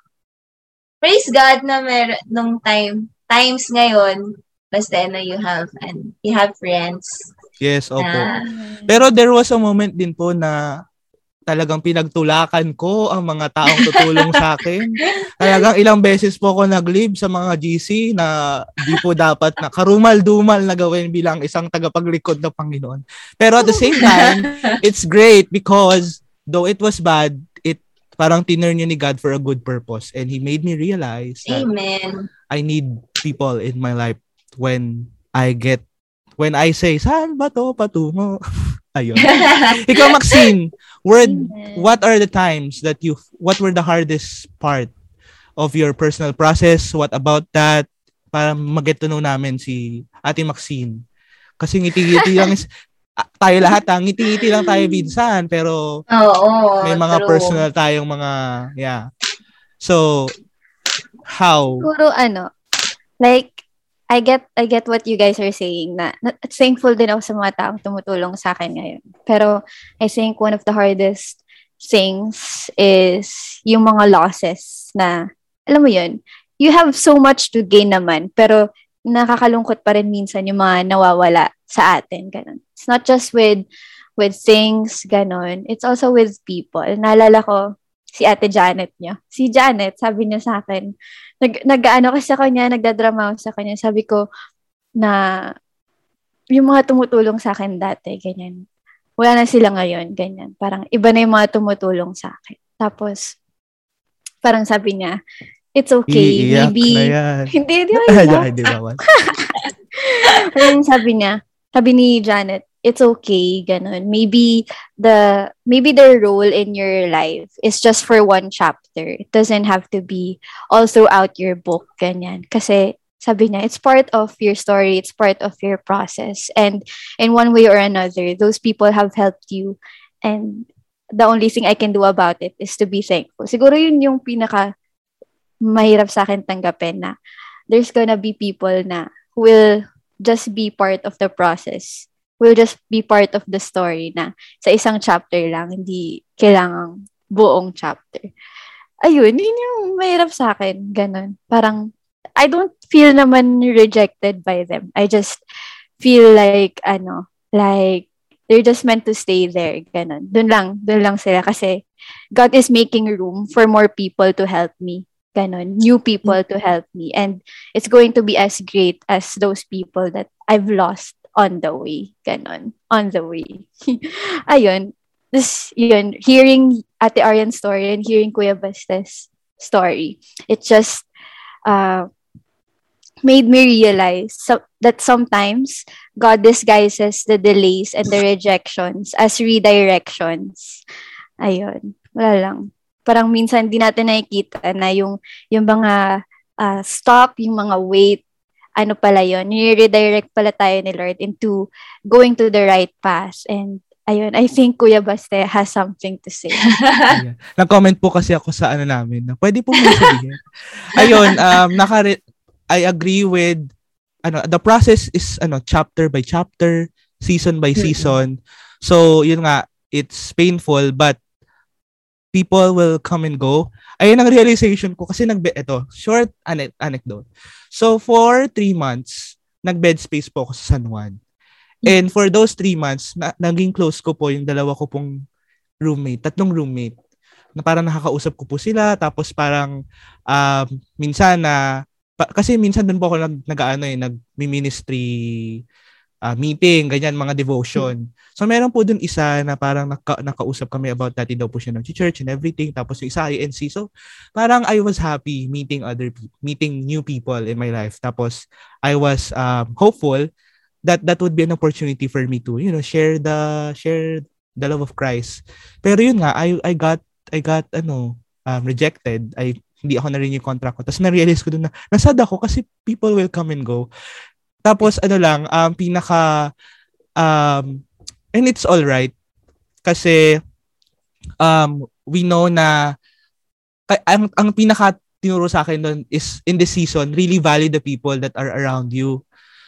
Praise God na meron nung time times ngayon Basta na you have and you have friends. Yes, opo. Uh, Pero there was a moment din po na talagang pinagtulakan ko ang mga taong tutulong sa akin. Talagang ilang beses po ako nag-leave sa mga GC na di po dapat na karumal-dumal na gawin bilang isang tagapaglikod ng Panginoon. Pero at the same time, it's great because though it was bad, it parang tinurn niya ni God for a good purpose and He made me realize that Amen. I need people in my life when I get when I say, saan ba to patungo? Ayun. Ikaw, Maxine, word, what are the times that you, what were the hardest part of your personal process? What about that? Para know namin si Ate Maxine. Kasi ngiti-ngiti lang is, tayo lahat ha, ngiti-ngiti lang tayo minsan, pero Oo, may mga true. personal tayong mga, yeah. So, how? Siguro ano, like, I get I get what you guys are saying na, na thankful din ako sa mga taong tumutulong sa akin ngayon. Pero I think one of the hardest things is yung mga losses na alam mo yun, you have so much to gain naman pero nakakalungkot pa rin minsan yung mga nawawala sa atin ganun. It's not just with with things ganun. It's also with people. Naalala ko si Ate Janet niya. Si Janet, sabi niya sa akin, nag, nag-ano kasi sa kanya, nagdadrama ako sa kanya. Sabi ko, na yung mga tumutulong sa akin dati, ganyan. Wala na sila ngayon, ganyan. Parang iba na yung mga tumutulong sa akin. Tapos, parang sabi niya, it's okay. Iiyak Maybe, na yan. hindi, di ba iyak? Hindi bawal. Parang sabi niya, sabi ni Janet, it's okay, ganun. Maybe the maybe the role in your life is just for one chapter. It doesn't have to be all throughout your book, ganyan. Kasi sabi niya, it's part of your story, it's part of your process. And in one way or another, those people have helped you. And the only thing I can do about it is to be thankful. Siguro yun yung pinaka mahirap sa akin tanggapin na there's gonna be people na will just be part of the process will just be part of the story na sa isang chapter lang, hindi kailangang buong chapter. Ayun, yun yung mahirap sa akin. Ganon. Parang, I don't feel naman rejected by them. I just feel like, ano, like, they're just meant to stay there. Ganon. Doon lang, doon lang sila. Kasi, God is making room for more people to help me. Ganon. New people to help me. And it's going to be as great as those people that I've lost on the way. Ganon. On the way. Ayun. This, yun, hearing Ate Arian's story and hearing Kuya Basta's story, it just uh, made me realize so, that sometimes God disguises the delays and the rejections as redirections. Ayun. Wala lang. Parang minsan di natin nakikita na yung, yung mga uh, stop, yung mga wait, ano pala yun, redirect pala tayo ni Lord into going to the right path. And ayun, I think Kuya Baste has something to say. Ayan. Nag-comment po kasi ako sa ano namin na pwede po mo sabihin. Ayun, um, naka I agree with ano the process is ano chapter by chapter, season by season. So, yun nga, it's painful but people will come and go. Ayun ang realization ko kasi nag ito, short ane- anecdote. So for three months, nag-bed space po ako sa San Juan. And for those three months, na- naging close ko po yung dalawa ko pong roommate, tatlong roommate. Na parang nakakausap ko po sila, tapos parang um, minsan na, pa, kasi minsan doon po ako nag, nag-ano eh, nag-ministry uh, meeting, ganyan, mga devotion. So, meron po dun isa na parang naka, nakausap kami about dati daw po siya ng church and everything. Tapos yung isa INC. So, parang I was happy meeting other people, meeting new people in my life. Tapos, I was um, hopeful that that would be an opportunity for me to, you know, share the, share the love of Christ. Pero yun nga, I, I got, I got, ano, um, rejected. I, hindi ako na-renew yung contract ko. Tapos na-realize ko dun na, nasad ako kasi people will come and go. Tapos ano lang, um, pinaka, um, and it's all right. Kasi, um, we know na, ang, ang pinaka tinuro sa akin doon is, in this season, really value the people that are around you.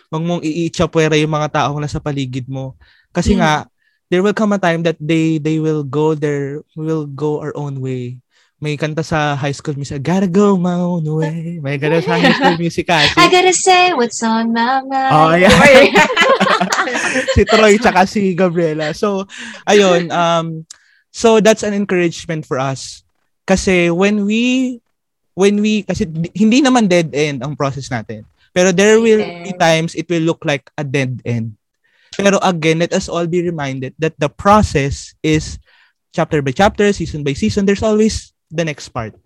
Huwag mong iitsapwera yung mga taong nasa paligid mo. Kasi mm. nga, there will come a time that they they will go their, will go our own way may kanta sa high school music, gotta go my own way. May gano'n sa high school music kasi. I gotta say what's on my mind. Oh, yeah. si Troy tsaka si Gabriela. So, ayun, um, So that's an encouragement for us. Kasi when we when we kasi hindi naman dead end ang process natin. Pero there will be times it will look like a dead end. Pero again, let us all be reminded that the process is chapter by chapter, season by season. There's always the next part.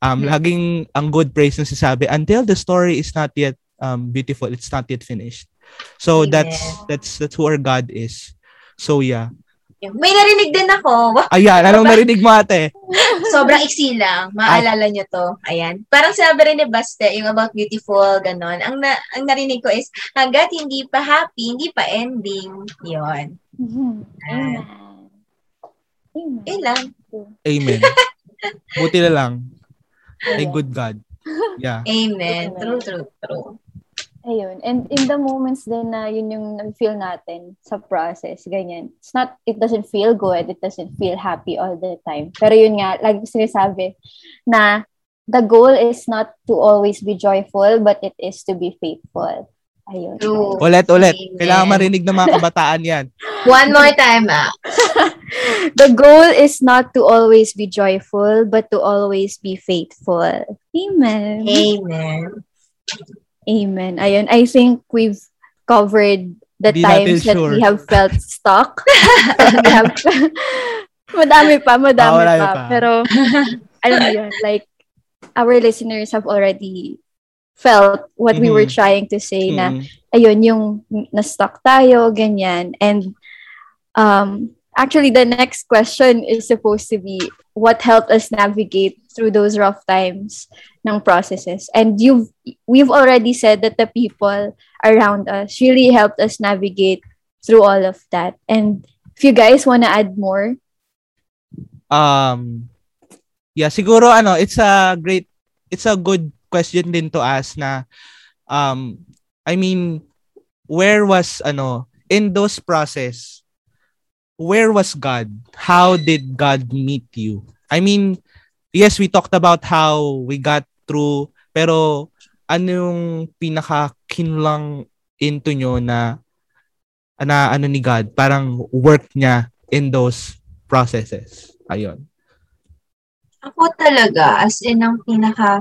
Um, mm-hmm. Laging ang good praise na sasabi, until the story is not yet um, beautiful, it's not yet finished. So Amen. that's that's that's who our God is. So yeah. May narinig din ako. Ayan, anong narinig mo ate? Sobrang iksi lang. Maalala nyo to. Ayan. Parang sabi rin ni Baste, yung about beautiful, ganon. Ang, na, ang narinig ko is, hanggat hindi pa happy, hindi pa ending. Yun. Mm-hmm. Amen. Amen. Amen. Buti na lang. A good God. Yeah. Amen. True, true, true. Ayun. And in the moments din na yun yung feel natin sa process, ganyan. It's not, it doesn't feel good, it doesn't feel happy all the time. Pero yun nga, lagi sinasabi na the goal is not to always be joyful, but it is to be faithful. Ayun. True. Ulit, ulit. Amen. Kailangan marinig ng mga kabataan yan. One more time, ah. the goal is not to always be joyful, but to always be faithful. Amen. Amen. Amen. Ayun, I think we've covered the Di times that sure. we have felt stuck. we have, madami pa, madami oh, pa. pa. Pero, alam mo yun, like, our listeners have already felt what mm-hmm. we were mm-hmm. trying to say mm-hmm. na, ayun, yung na-stuck tayo, ganyan. And, um, actually, the next question is supposed to be, what helped us navigate through those rough times ng processes. And you've we've already said that the people around us really helped us navigate through all of that. And if you guys want to add more, um yeah, siguro ano, it's a great it's a good question din to ask na um I mean where was ano in those process where was God? How did God meet you? I mean, yes, we talked about how we got through, pero ano yung pinaka-kinlang into nyo na na ano ni God, parang work niya in those processes. Ayun. Ako talaga, as in ang pinaka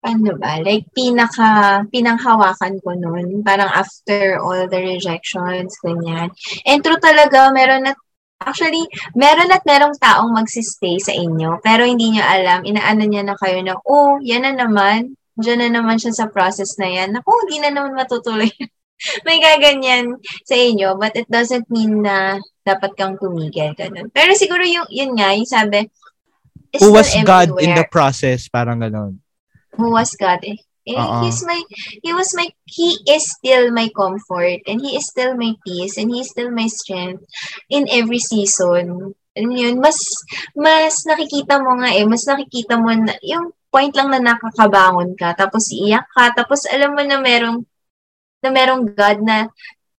ano ba, like pinaka, pinanghawakan ko noon, parang after all the rejections, ganyan. And true talaga, meron na Actually, meron at merong taong magsistay sa inyo, pero hindi nyo alam, inaano niya na kayo na, oh, yan na naman, dyan na naman siya sa process na yan. Naku, hindi na naman matutuloy. May gaganyan sa inyo, but it doesn't mean na dapat kang tumigil. Ganun. Pero siguro yung, yun nga, yung sabi, Who was God in the process? Parang ganun. Who was God? Eh, uh-uh. he's my, he was my, he is still my comfort and he is still my peace and he is still my strength in every season. And yun, mas, mas nakikita mo nga eh, mas nakikita mo na, yung point lang na nakakabangon ka, tapos iiyak ka, tapos alam mo na merong, na merong God na,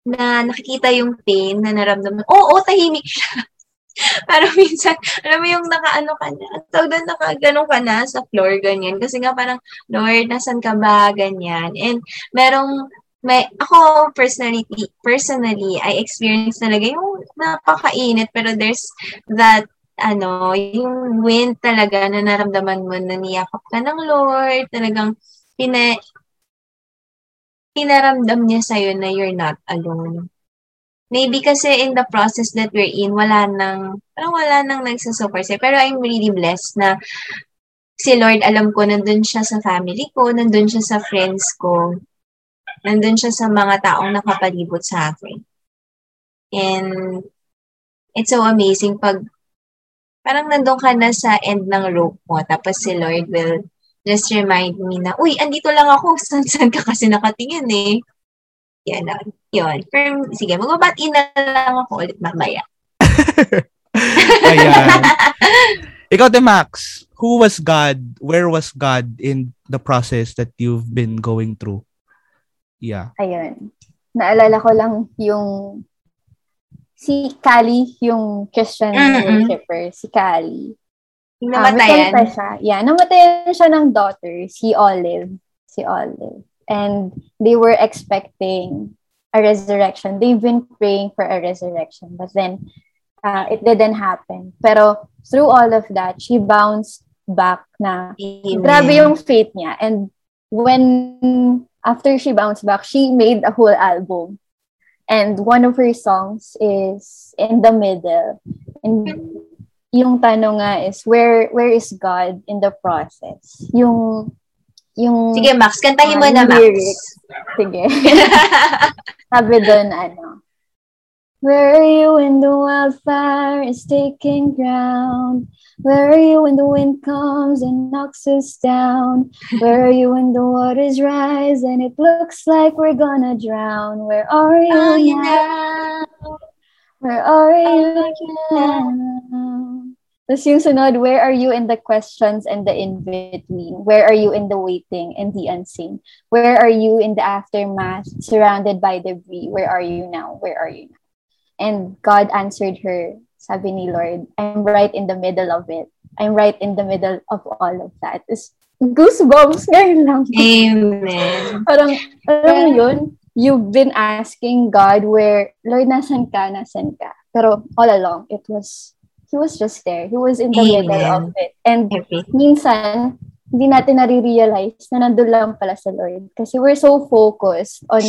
na nakikita yung pain na naramdaman. Oo, oh, tahimik siya. parang minsan, alam mo yung nakaano ka na, tawag doon nakaganon ka na sa floor, ganyan. Kasi nga parang, Lord, nasan ka ba, ganyan. And merong, may, ako personally, personally, I experienced talaga yung napakainit, pero there's that ano, yung wind talaga na naramdaman mo na niyakap ka ng Lord, talagang pina, pinaramdam niya sa'yo na you're not alone maybe kasi in the process that we're in, wala nang, parang wala nang nagsasupport sa'yo. Pero I'm really blessed na si Lord, alam ko, nandun siya sa family ko, nandun siya sa friends ko, nandun siya sa mga taong nakapalibot sa akin. And it's so amazing pag parang nandun ka na sa end ng rope mo, tapos si Lord will just remind me na, uy, andito lang ako, saan-saan ka kasi nakatingin eh. Yan lang. Yun. Pero, sige, magbabati na lang ako ulit mamaya. Ayan. Ikaw, te Max, who was God? Where was God in the process that you've been going through? Yeah. Ayun. Naalala ko lang yung si Kali, yung Christian mm-hmm. worshiper, si Kali. Namatayan. Uh, siya. Yeah, namatayan siya ng daughter, si Olive. Si Olive and they were expecting a resurrection. They've been praying for a resurrection, but then uh, it didn't happen. Pero through all of that, she bounced back na Amen. grabe yung faith niya. And when, after she bounced back, she made a whole album. And one of her songs is In the Middle. And yung tanong nga is, where where is God in the process? Yung yung Sige, Max, kantahin mo na, Max. Lyrics. Sige. Sabi doon, ano, Where are you when the wildfire is taking ground? Where are you when the wind comes and knocks us down? Where are you when the waters rise and it looks like we're gonna drown? Where are you now? Where are you now? Tapos yung sunod, where are you in the questions and the in-between? Where are you in the waiting and the unseen? Where are you in the aftermath, surrounded by debris? Where are you now? Where are you now? And God answered her, sabi ni Lord, I'm right in the middle of it. I'm right in the middle of all of that. It's goosebumps ngayon lang. Amen. parang, alam mo yun, you've been asking God where, Lord, nasan ka, nasan ka? Pero all along, it was he was just there. He was in the Amen. middle of it. And Everything. minsan, hindi natin nare-realize na nandun lang pala sa Lord. Kasi we're so focused on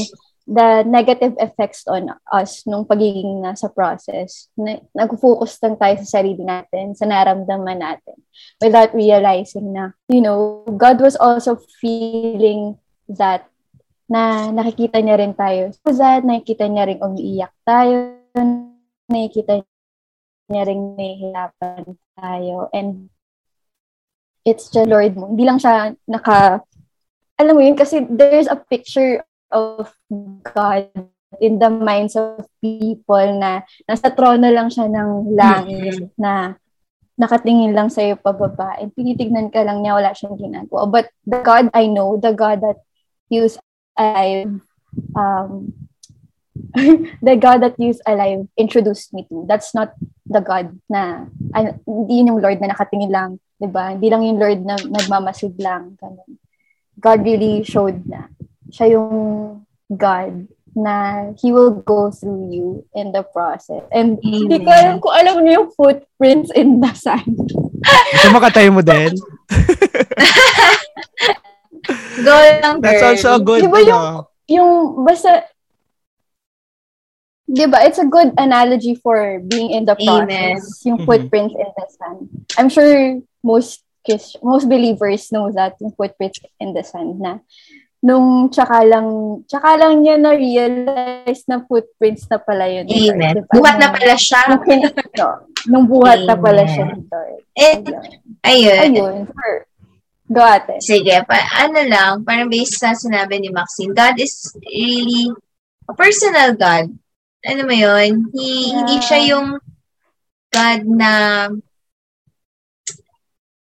the negative effects on us nung pagiging nasa process. Na, nag-focus lang tayo sa sarili natin, sa naramdaman natin, without realizing na, you know, God was also feeling that na nakikita niya rin tayo. So that, nakikita niya rin umiiyak tayo, nakikita niya rin nahihirapan tayo. And it's the Lord mo. Hindi lang siya naka, alam mo yun, kasi there's a picture of God in the minds of people na nasa trono lang siya ng langit mm-hmm. na nakatingin lang sa'yo pababa and tinitignan ka lang niya, wala siyang ginagawa. But the God I know, the God that He alive, um, the God that you alive introduced me to. That's not the God na, ay, hindi yun yung Lord na nakatingin lang, di ba? Hindi lang yung Lord na nagmamasid lang. Ganun. God really showed na siya yung God na He will go through you in the process. And Amen. hindi ko alam kung alam niyo yung footprints in the sand. Ito makatay mo din. Go lang, girl. That's also a good, diba yung, yung, basta, diba, it's a good analogy for being in the process. Amen. Yung mm-hmm. footprints mm-hmm. in the sand. I'm sure most most believers know that yung footprints in the sand na nung tsaka lang tsaka lang niya na realize na footprints na pala yun. Amen. Diba? Buhat na pala siya. Nung, buhat Amen. na pala siya nito. And, ayun. Ayun. For, go ate. Sige. Pa, ano lang, parang based sa sinabi ni Maxine, God is really a personal God ano mo yun, he, yeah. hindi siya yung God na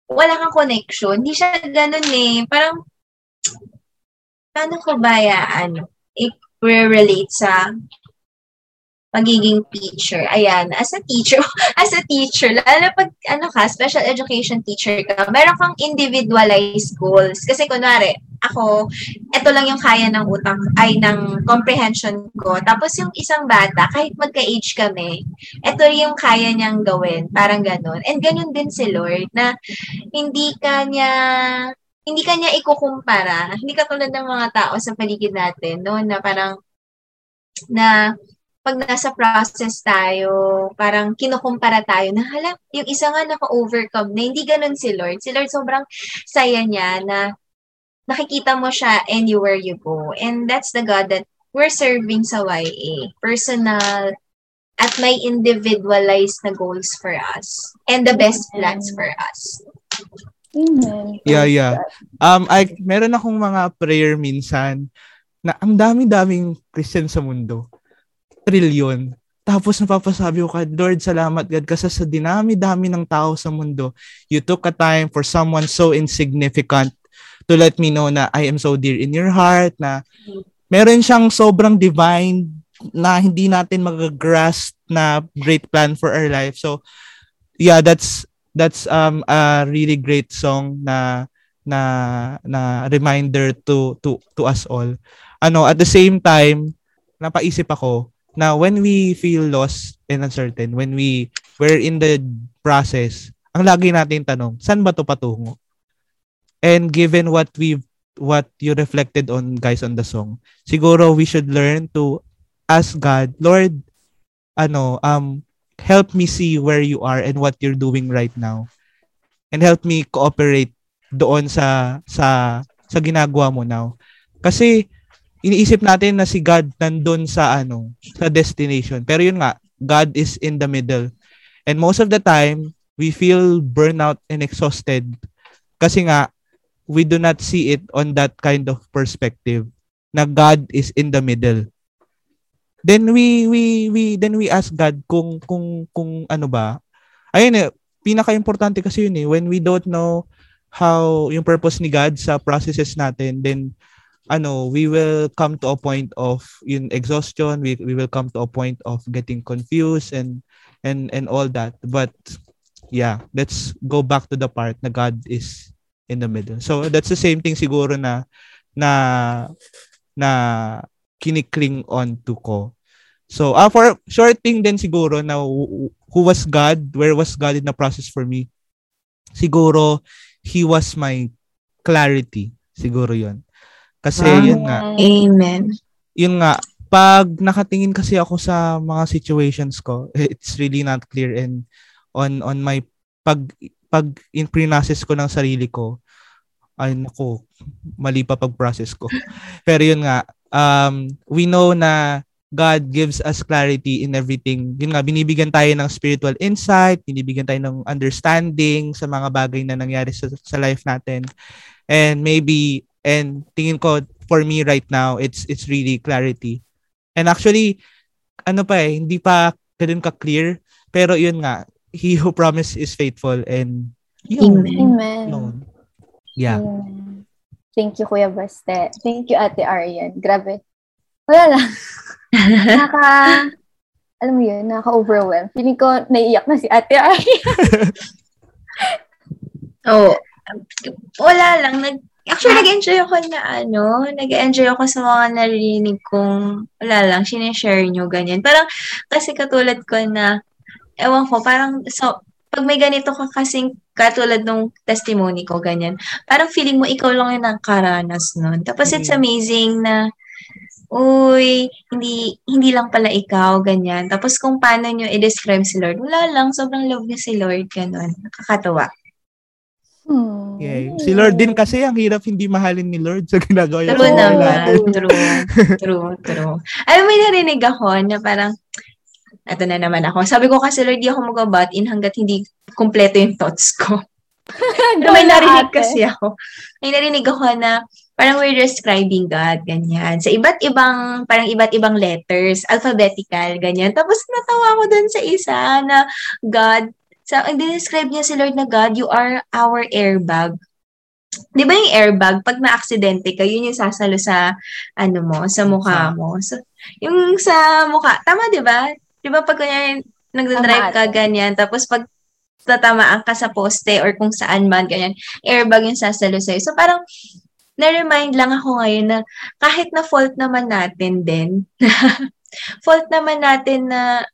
wala kang connection. Hindi siya ganun eh. Parang, paano ko ba ya, ano, i-relate sa magiging teacher. Ayan, as a teacher, as a teacher, lalo pag, ano ka, special education teacher ka, meron kang individualized goals. Kasi kunwari, ako, ito lang yung kaya ng utak, ay ng comprehension ko. Tapos yung isang bata, kahit magka-age kami, ito yung kaya niyang gawin. Parang ganun. And ganun din si Lord, na hindi ka niya hindi ka niya ikukumpara. Hindi ka tulad ng mga tao sa paligid natin, no? Na parang, na pag nasa process tayo, parang kinukumpara tayo na, hala, yung isa nga naka-overcome na hindi ganun si Lord. Si Lord sobrang saya niya na nakikita mo siya anywhere you go. And that's the God that we're serving sa YA. Personal at may individualized na goals for us and the best plans for us. Amen. Yeah, yeah. Um, I, meron akong mga prayer minsan na ang dami-daming Christian sa mundo trillion. Tapos napapasabi ko kay Lord, salamat God kasi sa dinami-dami ng tao sa mundo, you took a time for someone so insignificant to let me know na I am so dear in your heart, na meron siyang sobrang divine na hindi natin mag-grasp na great plan for our life. So, yeah, that's that's um a really great song na na na reminder to to to us all. Ano, at the same time, napaisip ako, na when we feel lost and uncertain, when we we're in the process, ang lagi natin tanong, saan ba to patungo? And given what we what you reflected on guys on the song, siguro we should learn to ask God, Lord, ano, um help me see where you are and what you're doing right now. And help me cooperate doon sa sa sa ginagawa mo now. Kasi iniisip natin na si God nandun sa ano, sa destination. Pero yun nga, God is in the middle. And most of the time, we feel burnout and exhausted kasi nga we do not see it on that kind of perspective na God is in the middle. Then we we we then we ask God kung kung kung ano ba. Ayun eh, pinaka-importante kasi yun eh when we don't know how yung purpose ni God sa processes natin then ano we will come to a point of in exhaustion we we will come to a point of getting confused and and and all that but yeah let's go back to the part na God is in the middle. So that's the same thing siguro na na na kinikling on to ko. So uh, for short thing din siguro na who was God, where was God in the process for me? Siguro he was my clarity. Siguro 'yon. Kasi ah, yun nga. Amen. Yun nga, pag nakatingin kasi ako sa mga situations ko, it's really not clear and on on my pag pag in pre-process ko ng sarili ko, ay nako, mali pa pag-process ko. Pero yun nga, um, we know na God gives us clarity in everything. Yun nga, binibigyan tayo ng spiritual insight, binibigyan tayo ng understanding sa mga bagay na nangyari sa, sa life natin. And maybe, and tingin ko, for me right now, it's it's really clarity. And actually, ano pa eh, hindi pa ganun ka-clear. Pero yun nga, he who promised is faithful and yun, Amen. Yun. Yeah. Amen. Thank you, Kuya Baste. Thank you, Ate Arian. Grabe. Wala lang. Naka, alam mo yun, naka-overwhelm. Feeling ko, naiiyak na si Ate Arian. oh, wala lang. Nag, actually, nag-enjoy ako na ano, nag-enjoy ako sa mga narinig kong, wala lang, sinishare nyo, ganyan. Parang, kasi katulad ko na, ewan ko, parang, so, pag may ganito ka kasing katulad nung testimony ko, ganyan, parang feeling mo ikaw lang yung nakaranas nun. Tapos it's mm-hmm. amazing na, uy, hindi, hindi lang pala ikaw, ganyan. Tapos kung paano nyo i-describe si Lord, wala lang, sobrang love niya si Lord, ganun. Nakakatawa. Hmm. Yeah. Si Lord din kasi ang hirap hindi mahalin ni Lord sa ginagawa niya. True naman. true. True, true. Alam mo, may narinig ako na parang, eto na naman ako. Sabi ko kasi, Lord, di ako mag in hanggat hindi kumpleto yung thoughts ko. may narinig kasi ako. May narinig ako na parang we're describing God, ganyan. Sa iba't ibang, parang iba't ibang letters, alphabetical, ganyan. Tapos natawa ko dun sa isa na God, sa, ang describe niya si Lord na God, you are our airbag. Di ba yung airbag, pag na-aksidente ka, yun yung sasalo sa, ano mo, sa mukha mo. So, yung sa mukha, tama di ba? Di ba pag kanya nagdadrive ka ganyan, tapos pag tatamaan ka sa poste or kung saan man, ganyan, airbag yung sasalo sa'yo. So parang, na-remind lang ako ngayon na kahit na fault naman natin din, fault naman natin na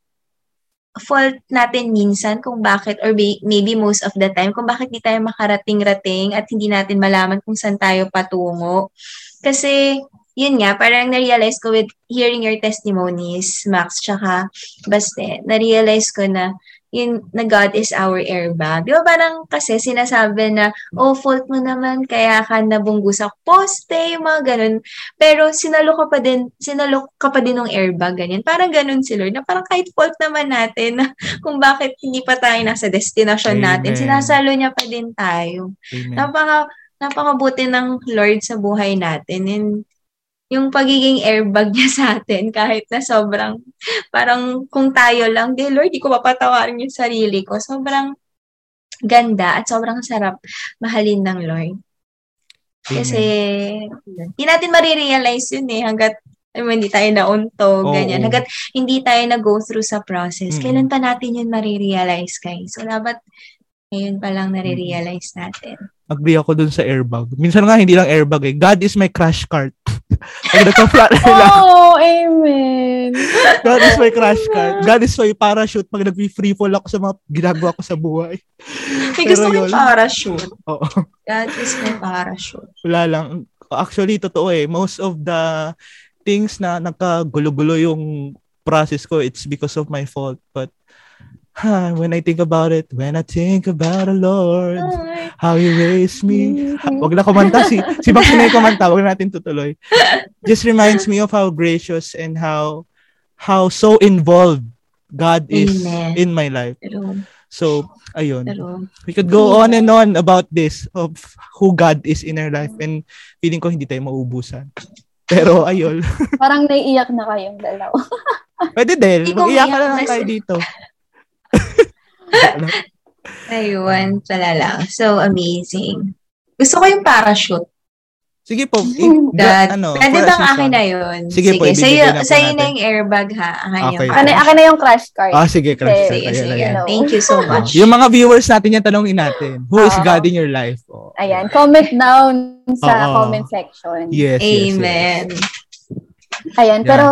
fault natin minsan kung bakit or maybe most of the time kung bakit di tayo makarating-rating at hindi natin malaman kung saan tayo patungo. Kasi yun nga, parang na-realize ko with hearing your testimonies, Max, tsaka Baste, na-realize ko na yun, na God is our airbag. Di ba parang kasi sinasabi na, oh, fault mo naman, kaya ka nabunggo sa poste, yung mga ganun. Pero sinalo ka pa din, sinalo ka pa din ng airbag, ganyan. Parang ganun si Lord, na parang kahit fault naman natin, na kung bakit hindi pa tayo nasa destination Amen. natin, sinasalo niya pa din tayo. Amen. Napaka, napakabuti ng Lord sa buhay natin. And yung pagiging airbag niya sa atin kahit na sobrang parang kung tayo lang, di Lord, di ko papatawarin yung sarili ko. Sobrang ganda at sobrang sarap mahalin ng Lord. Kasi hindi natin marirealize yun eh hanggat I mean, hindi tayo nauntog, oh, ganyan. Hanggat hindi tayo na-go through sa process, mm-hmm. kailan pa natin yun marirealize, guys? So, dapat ngayon pa lang nare-realize natin. Agree ako dun sa airbag. Minsan nga, hindi lang airbag eh. God is my crash cart. Pag nagka-flat lang. Oh, amen. God is my crash card. God is my parachute pag nag-free fall ako sa mga ginagawa ko sa buhay. May gusto ko yung parachute. Oo. God is my parachute. Wala lang. Actually, totoo eh. Most of the things na nagkagulo-gulo yung process ko, it's because of my fault. But when I think about it, when I think about the Lord, how He raised me. Wag na kumanta. Si, si Max na kumanta. Wag natin tutuloy. Just reminds me of how gracious and how how so involved God is Amen. in my life. So, ayun. We could go on and on about this of who God is in our life and feeling ko hindi tayo maubusan. Pero ayun. Parang naiiyak na kayong dalawa. Pwede din. Mag-iyak ka lang tayo dito. Ayun, pala lang. So amazing. Gusto ko yung parachute. Sige po. In, That, ano, pwede bang akin na yun? Sige, sige po, sa'yo, na sa'yo na yung airbag ha. Akin okay. yung akin, akin na yung crash card. Ah, sige, crash card. Sige, sige. sige. Thank you so much. yung mga viewers natin yan, tanongin natin. Who is God in your life? Oh. Ayan, comment down sa uh, comment section. Yes, Amen. Yes, yes. Ayan, yeah. pero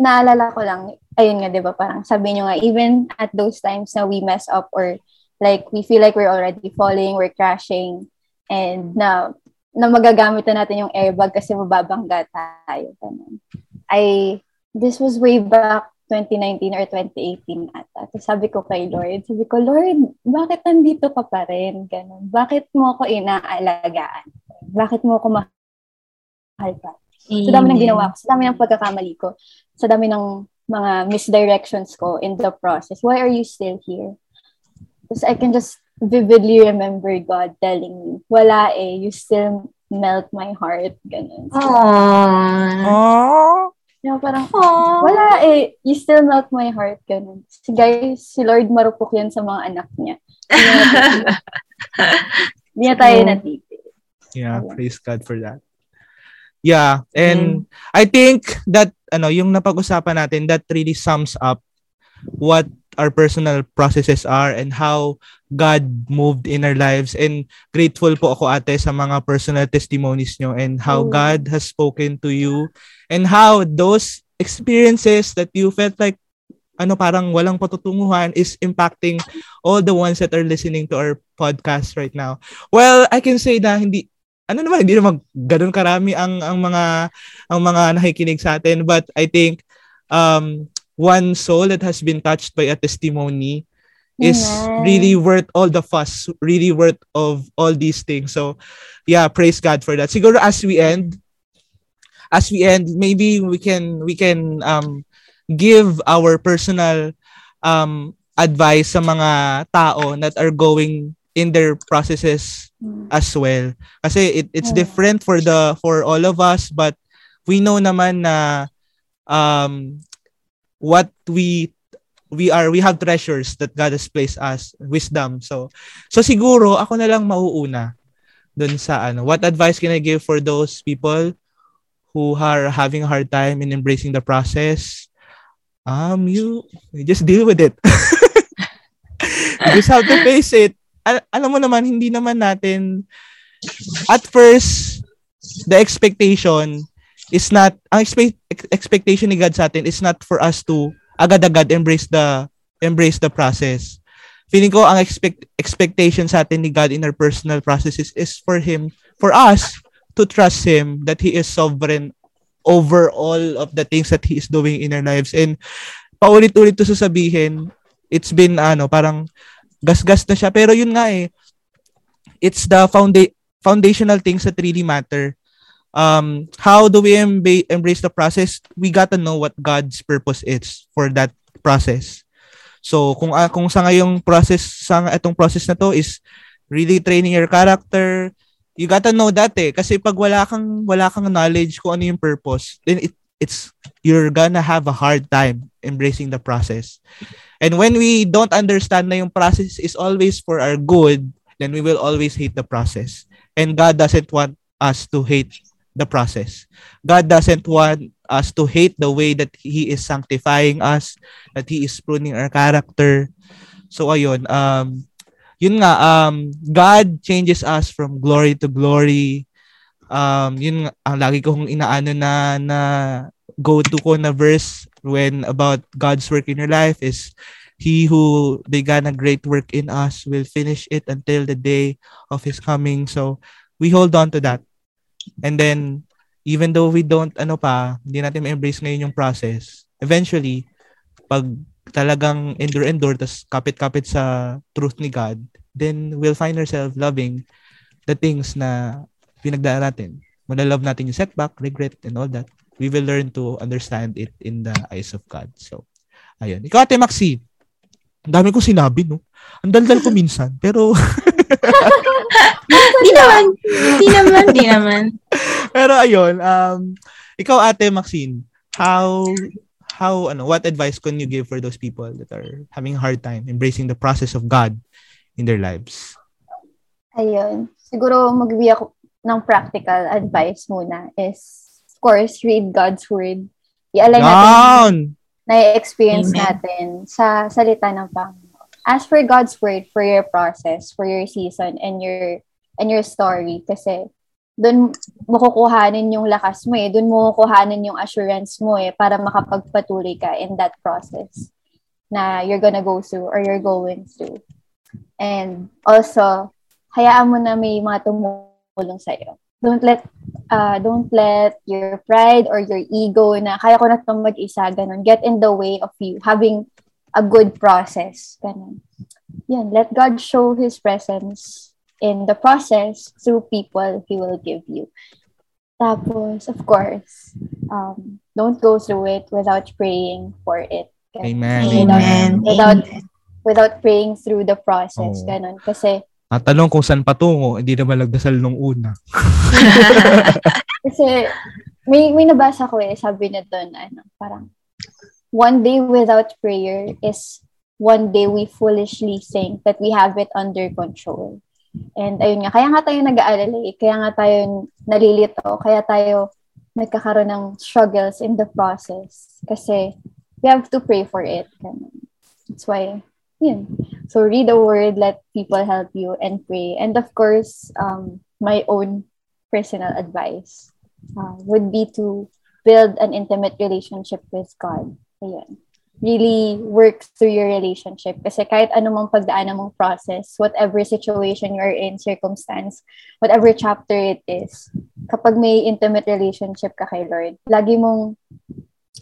naalala ko lang, ayun nga, di ba, parang sabi nyo nga, even at those times na we mess up or like we feel like we're already falling, we're crashing, and na, na magagamit na natin yung airbag kasi mababangga tayo. Ganun. I, this was way back 2019 or 2018 ata. So sabi ko kay Lord, sabi ko, Lord, bakit nandito ka pa rin? Ganun. Bakit mo ako inaalagaan? Bakit mo ako mahal pa? Sa dami ng ginawa ko, sa dami ng pagkakamali ko, sa dami ng mga misdirections ko in the process. Why are you still here? Because I can just vividly remember God telling me, wala eh, you still melt my heart. Ganun. Aww. Know, parang, Aww. wala eh, you still melt my heart. Ganun. Si guys, si Lord marupok yan sa mga anak niya. Hindi niya tayo natipid. Yeah, praise God for that. Yeah, and mm. I think that ano, yung napag-usapan natin that really sums up what our personal processes are and how God moved in our lives and grateful po ako ate sa mga personal testimonies nyo and how mm. God has spoken to you and how those experiences that you felt like ano parang walang patutunguhan is impacting all the ones that are listening to our podcast right now. Well, I can say na hindi ano naman hindi naman ganoon karami ang ang mga ang mga nakikinig sa atin but I think um one soul that has been touched by a testimony is yeah. really worth all the fuss, really worth of all these things. So, yeah, praise God for that. Siguro as we end, as we end, maybe we can we can um give our personal um advice sa mga tao that are going in their processes mm. as well. Kasi it, it's different for the for all of us but we know naman na um what we we are we have treasures that God has placed us wisdom. So so siguro ako na lang mauuna dun sa ano. What advice can I give for those people who are having a hard time in embracing the process? Um you, you just deal with it. You just have to face it al- alam mo naman, hindi naman natin, at first, the expectation is not, ang expect, expectation ni God sa atin is not for us to agad-agad embrace the, embrace the process. Feeling ko ang expect, expectation sa atin ni God in our personal processes is for Him, for us, to trust Him that He is sovereign over all of the things that He is doing in our lives. And paulit-ulit to sasabihin, it's been ano, parang gasgas na siya. Pero yun nga eh, it's the founda- foundational things that really matter. Um, how do we emb- embrace the process? We got to know what God's purpose is for that process. So kung uh, kung sa ngayong process sa itong process na to is really training your character, you got to know that eh kasi pag wala kang wala kang knowledge kung ano yung purpose, then it it's you're gonna have a hard time embracing the process. And when we don't understand na yung process is always for our good, then we will always hate the process. And God doesn't want us to hate the process. God doesn't want us to hate the way that He is sanctifying us, that He is pruning our character. So ayun, um, yun nga, um, God changes us from glory to glory. Um, yun ang lagi kong inaano na na go to ko na verse when about God's work in your life is he who began a great work in us will finish it until the day of his coming. So we hold on to that. And then even though we don't ano pa, hindi natin ma-embrace ngayon yung process, eventually pag talagang endure-endure, tas kapit-kapit sa truth ni God, then we'll find ourselves loving the things na pinagdaan natin. Malalove natin yung setback, regret, and all that. We will learn to understand it in the eyes of God. So, ayun. Ikaw, Ate Maxi, ang dami ko sinabi, no? Ang daldal ko minsan, pero... di naman. Di naman, di naman. pero ayun, um, ikaw, Ate Maxine, how how ano what advice can you give for those people that are having a hard time embracing the process of God in their lives? Ayun. Siguro magbibigay ako ng practical advice muna is of course read God's word. I-align natin na experience natin sa salita ng Panginoon. Ask for God's word for your process, for your season and your and your story kasi doon mo kukuhanin yung lakas mo eh. Doon mo kukuhanin yung assurance mo eh para makapagpatuloy ka in that process na you're gonna go through or you're going through. And also, hayaan mo na may mga tumulong sa'yo. Don't let uh, don't let your pride or your ego na kaya ko na itong mag-isa, ganun, get in the way of you having a good process. Ganun. Yan, let God show His presence in the process through people he will give you. Tapos, of course, um, don't go through it without praying for it. Amen. Without, Amen. Without, without praying through the process. Oh. Ganon. Kasi, Natanong kung saan patungo, hindi naman nagdasal nung una. kasi, may, may nabasa ko eh, sabi na doon, ano, parang, one day without prayer is one day we foolishly think that we have it under control. And ayun nga, kaya nga tayo nag-aalala eh. Kaya nga tayo nalilito. Kaya tayo nagkakaroon ng struggles in the process. Kasi we have to pray for it. That's why, yun. So read the word, let people help you, and pray. And of course, um, my own personal advice uh, would be to build an intimate relationship with God. Ayun really work through your relationship. Kasi kahit anumang pagdaan mong process, whatever situation you're in, circumstance, whatever chapter it is, kapag may intimate relationship ka kay Lord, lagi mong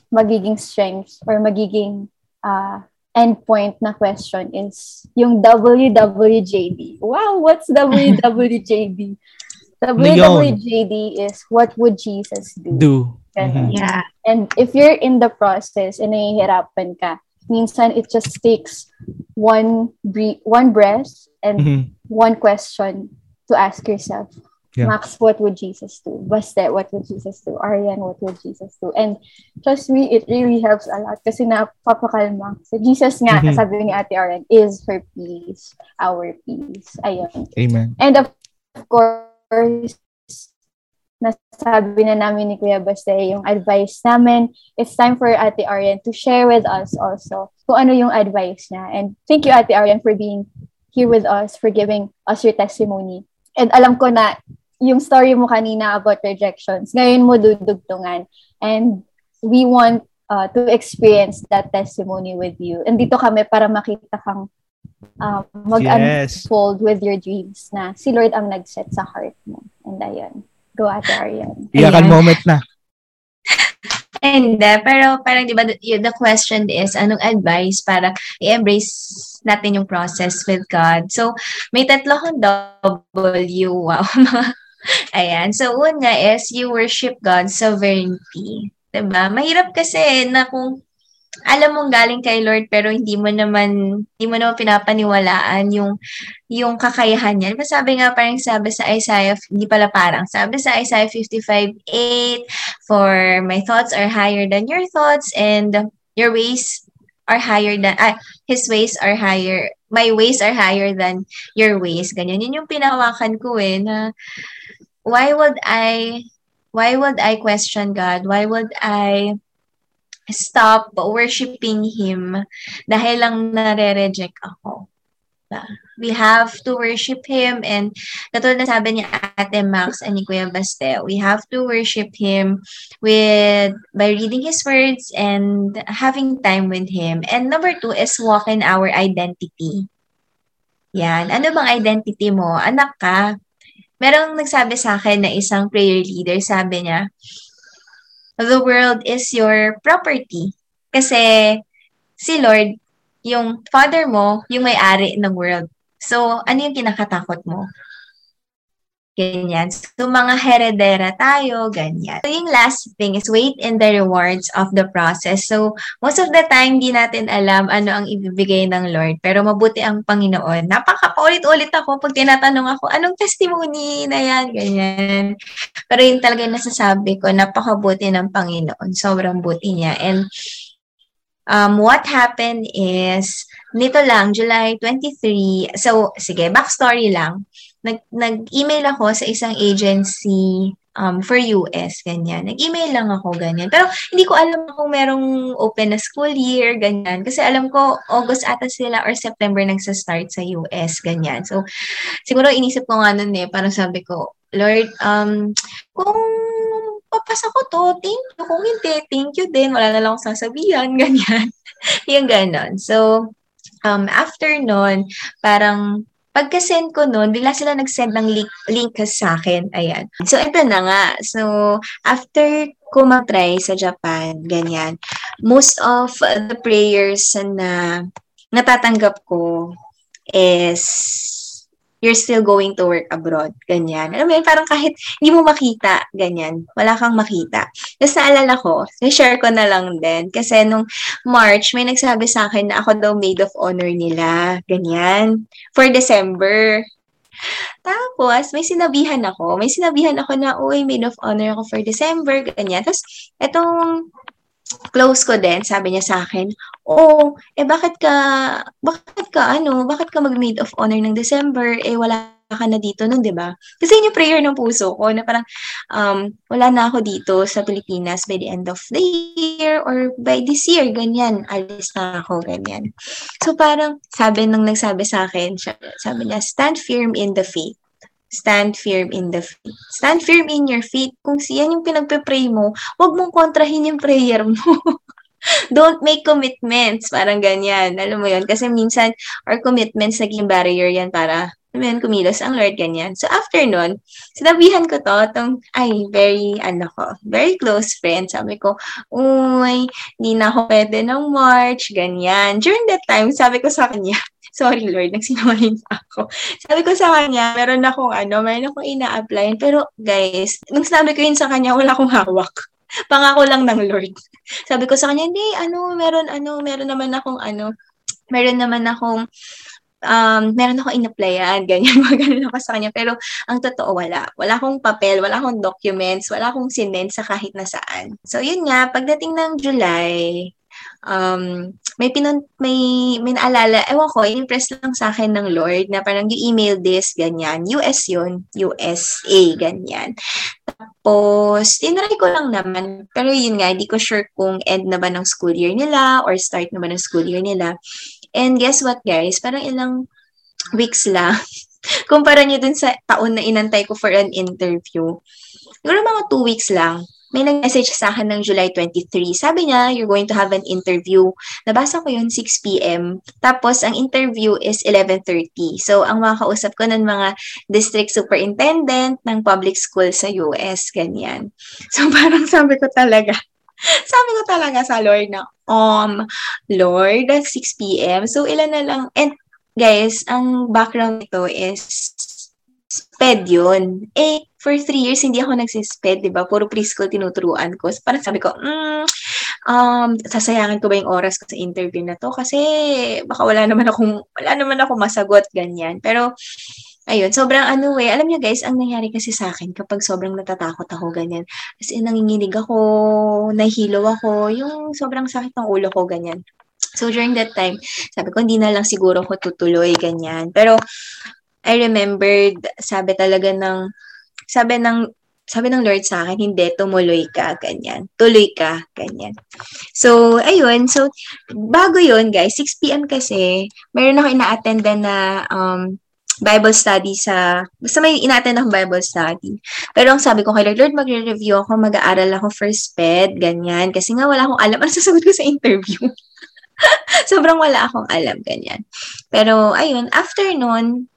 magiging strength or magiging uh, endpoint na question is yung WWJD. Wow, what's WWJD? WWJD is what would Jesus do? Do. Mm-hmm. Yeah. And if you're in the process and nahihirapan ka, minsan it just takes one bre- one breath and mm-hmm. one question to ask yourself. Yeah. Max, what would Jesus do? Basta, what would Jesus do? Arian, what would Jesus do? And trust me, it really helps a lot kasi napapakalma. So Jesus nga, mm-hmm. sabi ni Ate Arian, is her peace, our peace. Ayun. Amen. And of course, nasabi na namin ni Kuya Baste yung advice namin. It's time for Ate Arian to share with us also kung ano yung advice niya. And thank you, Ate Arian, for being here with us, for giving us your testimony. And alam ko na yung story mo kanina about rejections, ngayon mo dudugtungan. And we want uh, to experience that testimony with you. And dito kami para makita kang uh, mag-unfold yes. with your dreams na si Lord ang nag-set sa heart mo. And ayun. Go, Ate Arian. Iyakan moment na. Hindi, pero parang di ba the question is anong advice para i-embrace natin yung process with God. So, may tatlo kong W. Wow. Ayan. So, una is you worship God's sovereignty. Diba? Mahirap kasi na kung alam mong galing kay Lord pero hindi mo naman hindi mo naman pinapaniwalaan yung yung kakayahan niya. Diba sabi nga parang sabi sa Isaiah, hindi pala parang, sabi sa Isaiah 55:8, for my thoughts are higher than your thoughts and your ways are higher than ah, his ways are higher my ways are higher than your ways. Ganyan. Yun yung pinawakan ko eh na why would I why would I question God? Why would I stop worshiping Him dahil lang nare-reject ako. We have to worship Him and katulad na sabi ni Ate Max and ni Kuya Baste, we have to worship Him with by reading His words and having time with Him. And number two is walk in our identity. Yan. Ano bang identity mo? Anak ka. Merong nagsabi sa akin na isang prayer leader, sabi niya, the world is your property. Kasi si Lord, yung father mo, yung may-ari ng world. So, ano yung kinakatakot mo? Ganyan. So, mga heredera tayo, ganyan. So, yung last thing is wait in the rewards of the process. So, most of the time, di natin alam ano ang ibibigay ng Lord. Pero mabuti ang Panginoon. Napaka-ulit-ulit ako pag tinatanong ako, anong testimony na yan? Ganyan. Pero yun talaga yung nasasabi ko, napakabuti ng Panginoon. Sobrang buti niya. And um, what happened is, nito lang, July 23, so, sige, backstory lang. Nag, nag-email ako sa isang agency um, for US, ganyan. Nag-email lang ako, ganyan. Pero hindi ko alam kung merong open na school year, ganyan. Kasi alam ko, August ata sila or September nagsa-start sa US, ganyan. So, siguro inisip ko nga nun eh, parang sabi ko, Lord, um, kung papasa ko to, thank you. Kung hindi, thank you din. Wala na lang akong sasabihan, ganyan. yung ganon. So, um, after nun, parang pagka-send ko nun, bigla sila nag-send ng link, link sa akin. Ayan. So, ito na nga. So, after ko mag-try sa Japan, ganyan, most of the prayers na natatanggap ko is you're still going to work abroad. Ganyan. Alam mo yun, parang kahit hindi mo makita, ganyan. Wala kang makita. Tapos naalala ko, share ko na lang din. Kasi nung March, may nagsabi sa akin na ako daw maid of honor nila. Ganyan. For December. Tapos, may sinabihan ako. May sinabihan ako na, uy, maid of honor ako for December. Ganyan. Tapos, etong close ko din, sabi niya sa akin, oh, eh bakit ka, bakit ka ano, bakit ka mag-maid of honor ng December, eh wala ka na dito nun, di ba? Kasi yun yung prayer ng puso ko na parang um, wala na ako dito sa Pilipinas by the end of the year or by this year, ganyan, alis na ako, ganyan. So parang sabi nung nagsabi sa akin, sabi niya, stand firm in the faith. Stand firm in the faith. Stand firm in your faith. Kung siyan yung pinagpe-pray mo, huwag mong kontrahin yung prayer mo. Don't make commitments. Parang ganyan. Alam mo yun? Kasi minsan, our commitments naging barrier yan para amen, kumilos ang Lord, ganyan. So, after nun, sinabihan ko to, tong, ay, very, ano ko, very close friend. Sabi ko, uy, hindi na ako pwede ng March, ganyan. During that time, sabi ko sa kanya, Sorry Lord, nagsinungaling pa ako. Sabi ko sa kanya, meron akong ano, meron akong ina-apply. Pero guys, nung sinabi ko yun sa kanya, wala akong hawak. Pangako lang ng Lord. Sabi ko sa kanya, hindi, ano, meron, ano, meron naman akong, ano, meron naman akong, um, meron ako in-applyan, ganyan, mga ganun ako sa kanya. Pero ang totoo, wala. Wala akong papel, wala akong documents, wala akong sinend sa kahit na saan. So, yun nga, pagdating ng July, um, may pinon, may, may naalala, ewan ko, impress lang sa akin ng Lord na parang you email this, ganyan. US yun, USA, ganyan. Tapos, tinry ko lang naman. Pero yun nga, hindi ko sure kung end na ba ng school year nila or start na ba ng school year nila. And guess what, guys? Parang ilang weeks lang. Kumpara nyo dun sa taon na inantay ko for an interview. Siguro mga two weeks lang may nag-message sa akin ng July 23. Sabi niya, you're going to have an interview. Nabasa ko yun, 6 p.m. Tapos, ang interview is 11.30. So, ang mga kausap ko ng mga district superintendent ng public school sa US, ganyan. So, parang sabi ko talaga, sabi ko talaga sa Lord na, um, Lord, 6 p.m. So, ilan na lang, and guys, ang background nito is sped yun. Eh, for three years, hindi ako nagsisped, di ba? Puro preschool tinuturuan ko. So, parang sabi ko, mm, um, sasayangin ko ba yung oras ko sa interview na to? Kasi baka wala naman akong, wala naman ako masagot, ganyan. Pero, ayun, sobrang ano eh. Alam niyo guys, ang nangyari kasi sa akin kapag sobrang natatakot ako, ganyan. Kasi nanginginig ako, nahilo ako, yung sobrang sakit ng ulo ko, ganyan. So, during that time, sabi ko, hindi na lang siguro ako tutuloy, ganyan. Pero, I remembered, sabi talaga ng sabi ng sabi ng Lord sa akin, hindi, tumuloy ka, ganyan. Tuloy ka, ganyan. So, ayun. So, bago yun, guys, 6 p.m. kasi, meron ako ina-attendan na um, Bible study sa, basta may ina-attend akong Bible study. Pero ang sabi ko kay Lord, Lord, magre-review ako, mag-aaral ako first ped, ganyan. Kasi nga wala akong alam. Ano sasagot ko sa interview? Sobrang wala akong alam, ganyan. Pero, ayun, after nun,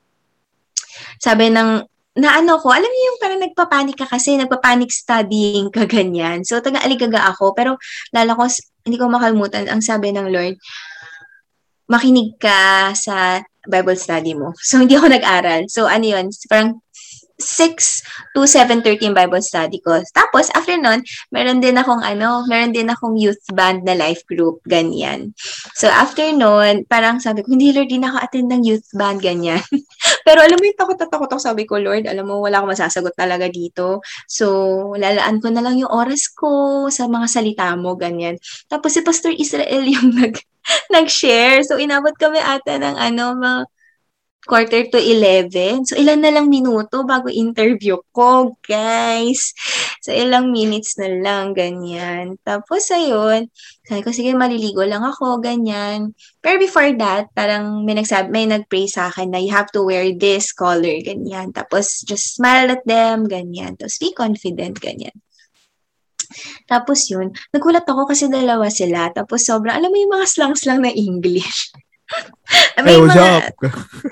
sabi ng na ano ko, alam niyo yung parang nagpapanik ka kasi, nagpapanik studying ka ganyan. So, taga-aligaga ako, pero lala ko, hindi ko makalimutan, ang sabi ng Lord, makinig ka sa Bible study mo. So, hindi ako nag-aral. So, ano yun, parang 6 to 7.30 Bible study ko. Tapos, after nun, meron din akong ano, meron din akong youth band na life group, ganyan. So, after nun, parang sabi ko, hindi Lord, din ako attend ng youth band, ganyan. Pero alam mo yung takot na takot ako, sabi ko, Lord, alam mo, wala akong masasagot talaga dito. So, lalaan ko na lang yung oras ko sa mga salita mo, ganyan. Tapos si Pastor Israel yung nag, nag-share. So, inabot kami ata ng ano, mga quarter to 11. So, ilan na lang minuto bago interview ko, guys. So, ilang minutes na lang, ganyan. Tapos, ayun, sabi ko, sige, maliligo lang ako, ganyan. Pero before that, parang may nagsabi, may nag-pray sa akin na you have to wear this color, ganyan. Tapos, just smile at them, ganyan. Tapos, be confident, ganyan. Tapos yun, nagulat ako kasi dalawa sila. Tapos sobrang, alam mo yung mga slang-slang na English. May hey, mga?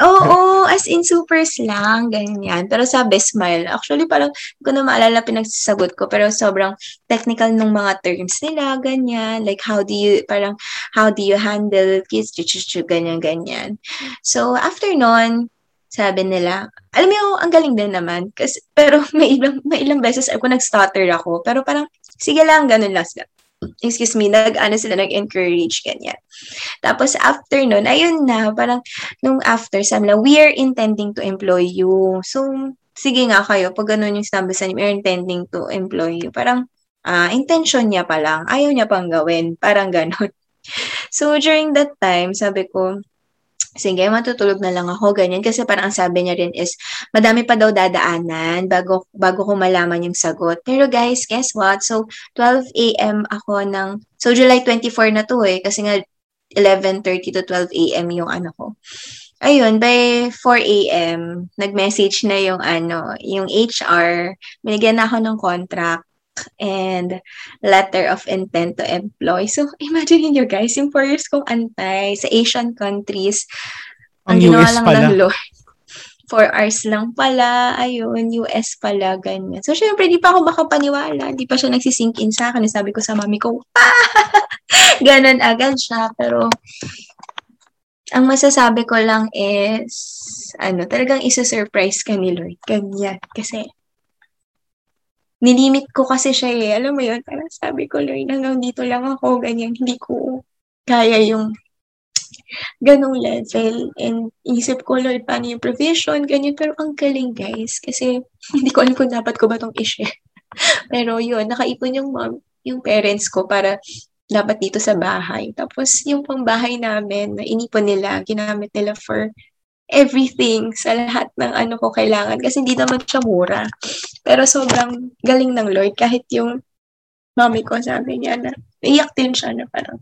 Oo, oh, as in super slang, ganyan. Pero sabi, smile. Actually, parang, hindi ko na maalala pinagsasagot ko, pero sobrang technical ng mga terms nila, ganyan. Like, how do you, parang, how do you handle kids, chuchuchu, ganyan, ganyan. So, after nun, sabi nila, alam mo, ang galing din naman. Kasi, pero may ilang, may ilang beses ako nag-stutter ako. Pero parang, sige lang, ganun lang sila excuse me, nag-ano sila, nag-encourage, ganyan. Tapos after nun, ayun na, parang nung after, sabi nila, we are intending to employ you. So, sige nga kayo, pag ganun yung sinabi sa inyo, we are intending to employ you. Parang, uh, intention niya pa lang, ayaw niya pang gawin, parang ganun. So, during that time, sabi ko, sige, matutulog na lang ako, ganyan. Kasi parang ang sabi niya rin is, madami pa daw dadaanan bago, bago ko malaman yung sagot. Pero guys, guess what? So, 12 a.m. ako ng, so July 24 na to eh, kasi nga 11.30 to 12 a.m. yung ano ko. Ayun, by 4 a.m., nag-message na yung ano, yung HR, binigyan na ako ng contract and letter of intent to employ. So, imagine niyo guys, yung four years kong antay sa Asian countries, ang, ang US lang pala. ng Lord. Four hours lang pala, ayun, US pala, ganyan. So, syempre, di pa ako makapaniwala. Di pa siya nagsisink in sa akin. Sabi ko sa mami ko, ah! Ganon agad siya. Pero, ang masasabi ko lang is, ano, talagang isa-surprise ka ni Lord. Ganyan. Kasi, nilimit ko kasi siya eh. Alam mo yun, parang sabi ko, Lord, hanggang dito lang ako, ganyan, hindi ko kaya yung ganong level. And isip ko, Lord, paano yung provision, ganyan. Pero ang galing, guys. Kasi hindi ko alam kung dapat ko ba itong i-share. Pero yun, nakaipon yung mom, yung parents ko para dapat dito sa bahay. Tapos yung pangbahay namin na inipon nila, ginamit nila for everything sa lahat ng ano ko kailangan kasi hindi naman siya mura. Pero sobrang galing ng Lord kahit yung mami ko sabi niya na iyak din siya na parang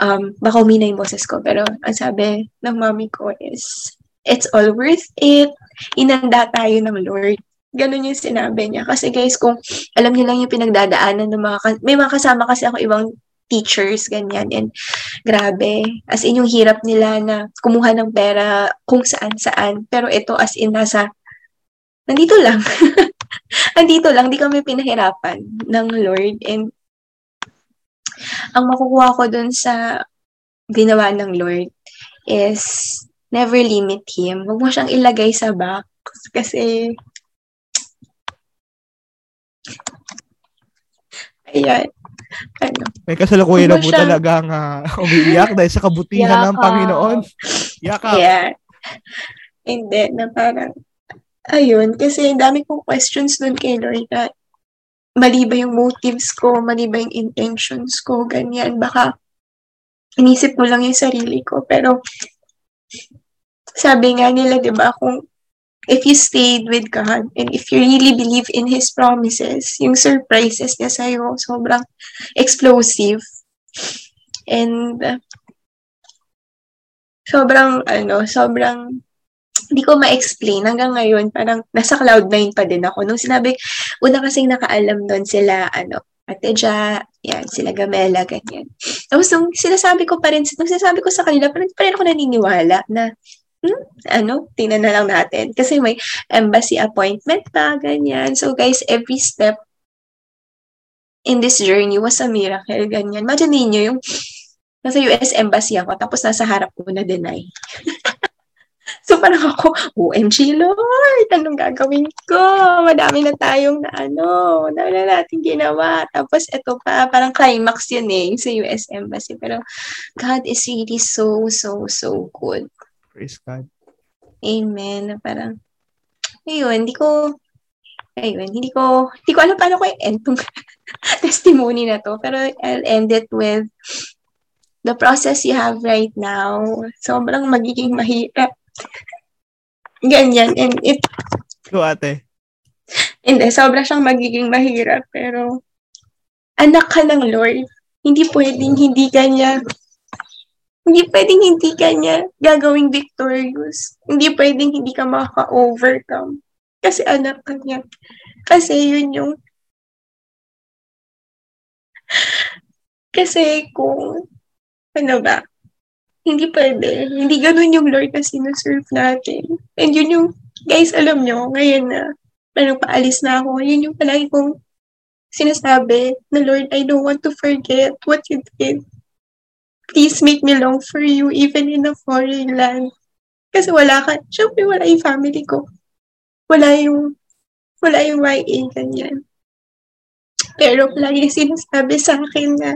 um, baka umina yung boses ko pero ang sabi ng mami ko is it's all worth it. Inanda tayo ng Lord. Ganun yung sinabi niya. Kasi guys, kung alam niyo lang yung pinagdadaanan ng mga, may mga kasama kasi ako ibang teachers, ganyan. And grabe, as in yung hirap nila na kumuha ng pera kung saan-saan. Pero ito as in nasa, nandito lang. nandito lang, di kami pinahirapan ng Lord. And ang makukuha ko dun sa ginawa ng Lord is never limit Him. Huwag mo siyang ilagay sa box kasi Ayan ano, May kasalukuyan na po siya... talagang uh, umiiyak dahil sa kabutihan yeah, ng Panginoon. Yaka. Yeah. Hindi, na parang, ayun, kasi dami kong questions dun kay Lord na mali ba yung motives ko, mali ba yung intentions ko, ganyan. Baka inisip mo lang yung sarili ko. Pero sabi nga nila, di ba, kung if you stayed with God and if you really believe in His promises, yung surprises niya sa'yo, sobrang explosive. And sobrang, ano, sobrang hindi ko ma-explain hanggang ngayon, parang nasa cloud nine pa din ako. Nung sinabi, una kasing nakaalam doon sila, ano, Ate Ja, yan, sila Gamela, ganyan. Tapos nung sinasabi ko pa rin, nung sinasabi ko sa kanila, parang pa rin ako naniniwala na, hmm, ano, tingnan na lang natin. Kasi may embassy appointment pa, ganyan. So guys, every step in this journey was a miracle, ganyan. Imagine niyo yung nasa US Embassy ako, tapos nasa harap ko na deny. So parang ako, OMG Lord, anong gagawin ko? Madami na tayong na ano, na natin ginawa. Tapos ito pa, parang climax yun eh, sa US Embassy. Pero God is really so, so, so good. Praise God. Amen. Parang, ayun, hindi ko, ayun, hindi ko, hindi ko alam paano ko i-end tong testimony na to. Pero I'll end it with the process you have right now. Sobrang magiging mahirap Ganyan. And it... Go ate. Hindi, sobra siyang magiging mahirap. Pero, anak ka ng Lord. Hindi pwedeng hindi kanya hindi pwedeng hindi kanya gagawing victorious. Hindi pwedeng hindi ka makaka-overcome. Kasi anak ka niya. Kasi yun yung kasi kung ano ba, hindi pwede. Hindi ganun yung Lord na sinuserve natin. And yun yung, guys, alam nyo, ngayon na, parang paalis na ako, yun yung palagi kong sinasabi na Lord, I don't want to forget what you did. Please make me long for you even in a foreign land. Kasi wala ka, syempre wala yung family ko. Wala yung, wala yung YA, ganyan. Pero palagi sinasabi sa akin na,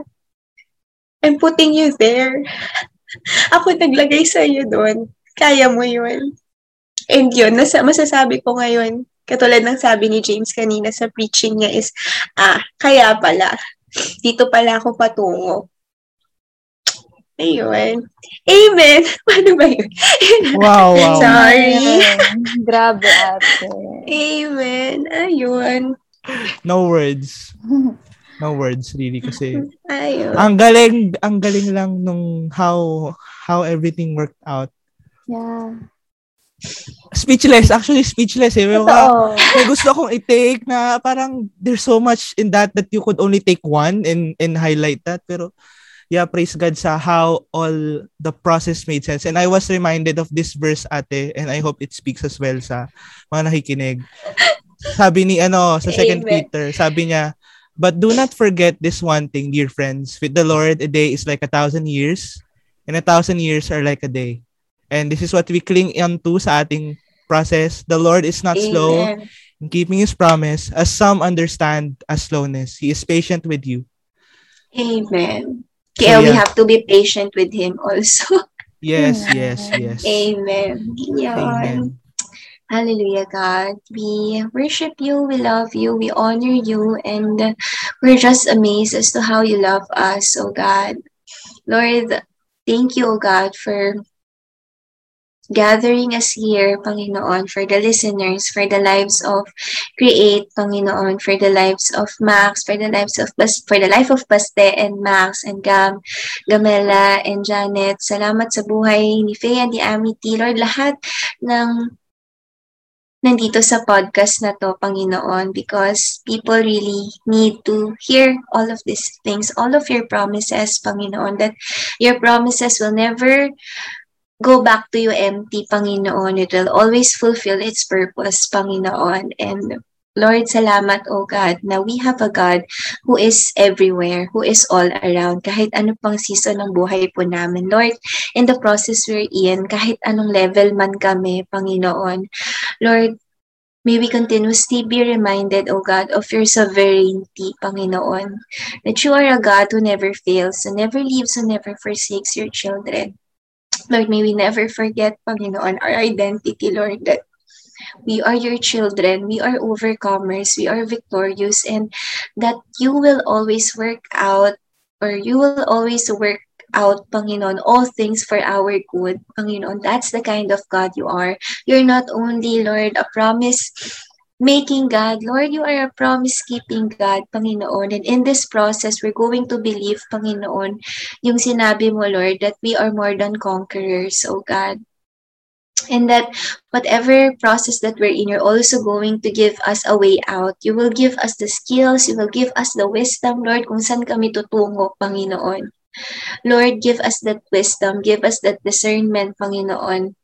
I'm putting you there. ako naglagay sa iyo doon. Kaya mo yun. And yun, nasa, masasabi ko ngayon, katulad ng sabi ni James kanina sa preaching niya is, ah, kaya pala, dito pala ako patungo. Ayun. Amen. Paano ba yun? Wow, wow. Sorry. Grabe ate. Amen. Ayun. No words. no words really kasi Ayun. ang galing ang galing lang nung how how everything worked out. Yeah. Speechless, actually speechless eh. Mga, may gusto akong i-take na parang there's so much in that that you could only take one and and highlight that pero yeah, praise God sa how all the process made sense. And I was reminded of this verse ate and I hope it speaks as well sa mga nakikinig. Sabi ni ano sa second Amen. Peter, sabi niya, But do not forget this one thing, dear friends. With the Lord, a day is like a thousand years, and a thousand years are like a day. And this is what we cling onto sa ating process. The Lord is not slow Amen. in keeping His promise, as some understand as slowness. He is patient with you. Amen. Kaya we yeah. have to be patient with Him also. Yes, yes, yes. Amen. Yan. Amen. Hallelujah, God. We worship you, we love you, we honor you, and we're just amazed as to how you love us, oh God. Lord, thank you, oh God, for gathering us here, Panginoon, for the listeners, for the lives of Create, Panginoon, for the lives of Max, for the lives of for the life of Baste and Max and Gam, Gamela and Janet. Salamat sa buhay ni and ni Amity, Lord, lahat ng nandito sa podcast na to, Panginoon, because people really need to hear all of these things, all of your promises, Panginoon, that your promises will never go back to you empty, Panginoon. It will always fulfill its purpose, Panginoon. And Lord, salamat, O God, na we have a God who is everywhere, who is all around, kahit ano pang season ng buhay po namin. Lord, in the process we're in, kahit anong level man kami, Panginoon, Lord, may we continuously be reminded, O God, of your sovereignty, Panginoon, that you are a God who never fails, who never leaves, who never forsakes your children. Lord, may we never forget, Panginoon, our identity, Lord, that we are your children, we are overcomers, we are victorious, and that you will always work out or you will always work out, Panginoon, all things for our good. Panginoon, that's the kind of God you are. You're not only, Lord, a promise making God. Lord, you are a promise-keeping God, Panginoon. And in this process, we're going to believe, Panginoon, yung sinabi mo, Lord, that we are more than conquerors, oh God. And that whatever process that we're in, you're also going to give us a way out. You will give us the skills, you will give us the wisdom, Lord, kung saan kami tutungo, Panginoon. Lord, give us that wisdom, give us that discernment, Panginoon,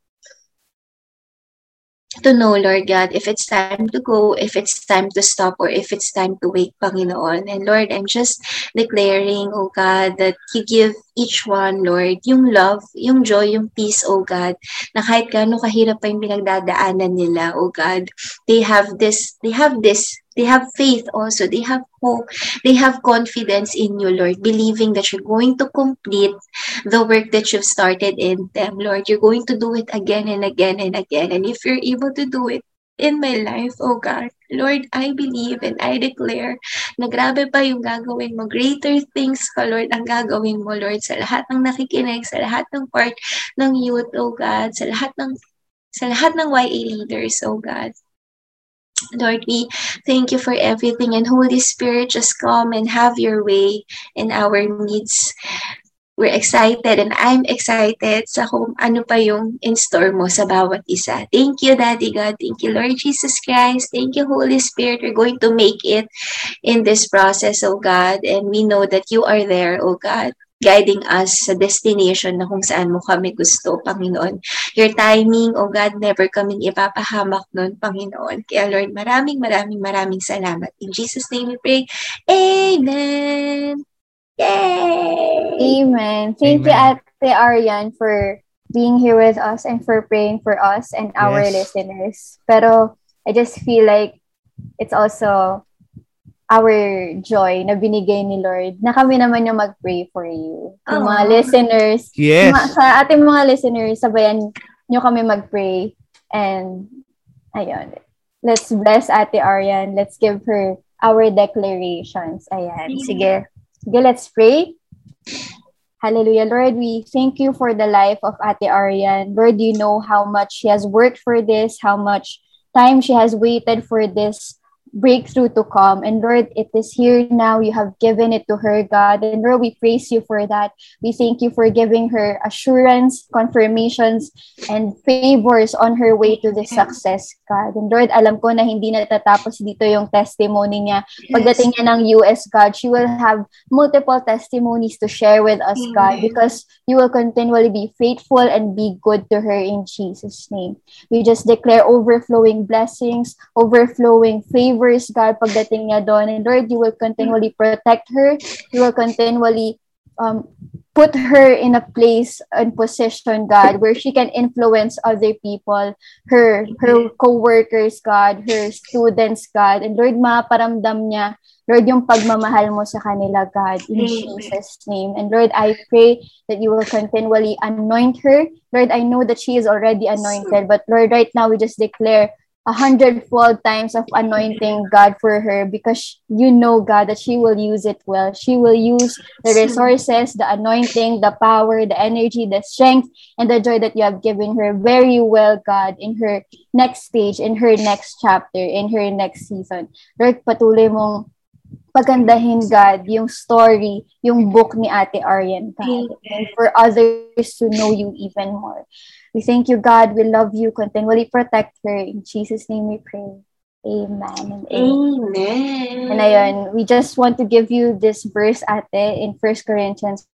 to know, Lord God, if it's time to go, if it's time to stop, or if it's time to wait, Panginoon. And Lord, I'm just declaring, oh God, that you give each one, Lord, yung love, yung joy, yung peace, oh God, na kahit gaano kahirap pa yung pinagdadaanan nila, oh God, they have this, they have this They have faith also. They have hope. They have confidence in you, Lord, believing that you're going to complete the work that you've started in them, Lord. You're going to do it again and again and again. And if you're able to do it in my life, oh God, Lord, I believe and I declare na grabe pa yung gagawin mo. Greater things pa, Lord, ang gagawin mo, Lord, sa lahat ng nakikinig, sa lahat ng part ng youth, oh God, sa lahat ng sa lahat ng YA leaders, oh God. Lord, we thank you for everything. And Holy Spirit, just come and have your way in our needs. We're excited and I'm excited sa kung ano pa yung in store mo sa bawat isa. Thank you, Daddy God. Thank you, Lord Jesus Christ. Thank you, Holy Spirit. We're going to make it in this process, oh God. And we know that you are there, oh God guiding us sa destination na kung saan mo kami gusto, Panginoon. Your timing, oh God, never kaming ipapahamak nun, Panginoon. Kaya Lord, maraming maraming maraming salamat. In Jesus' name we pray. Amen! Yay! Amen. Thank Amen. you, Ate Arian, for being here with us and for praying for us and our yes. listeners. Pero I just feel like it's also our joy na binigay ni Lord na kami naman yung mag-pray for you. Yung mga listeners, yes. mga, sa ating mga listeners, sabayan nyo kami mag-pray. And, ayun. Let's bless Ate Arian. Let's give her our declarations. Ayan. Sige. Sige, let's pray. Hallelujah. Lord, we thank you for the life of Ate Arian. Lord, you know how much she has worked for this, how much time she has waited for this breakthrough to come. And Lord, it is here now. You have given it to her, God. And Lord, we praise you for that. We thank you for giving her assurance, confirmations, and favors on her way to the success, God. And Lord, alam ko na hindi natatapos dito yung testimony niya. Pagdating niya ng US, God, she will have multiple testimonies to share with us, God, because you will continually be faithful and be good to her in Jesus' name. We just declare overflowing blessings, overflowing favor favors, God, pagdating niya doon. And Lord, you will continually protect her. You will continually um, put her in a place and position, God, where she can influence other people, her her co-workers, God, her students, God. And Lord, maparamdam niya, Lord, yung pagmamahal mo sa kanila, God, in Jesus' name. And Lord, I pray that you will continually anoint her. Lord, I know that she is already anointed, but Lord, right now we just declare a hundredfold times of anointing God for her because you know God that she will use it well. She will use the resources, the anointing, the power, the energy, the strength, and the joy that you have given her very well, God, in her next stage, in her next chapter, in her next season. Lord, patuloy mong pagandahin, God, yung story, yung book ni Ate Arian, God, and for others to know you even more. We thank you, God. We love you. Continually protect her. In Jesus' name we pray. Amen. And amen. And ayun, we just want to give you this verse ate in First Corinthians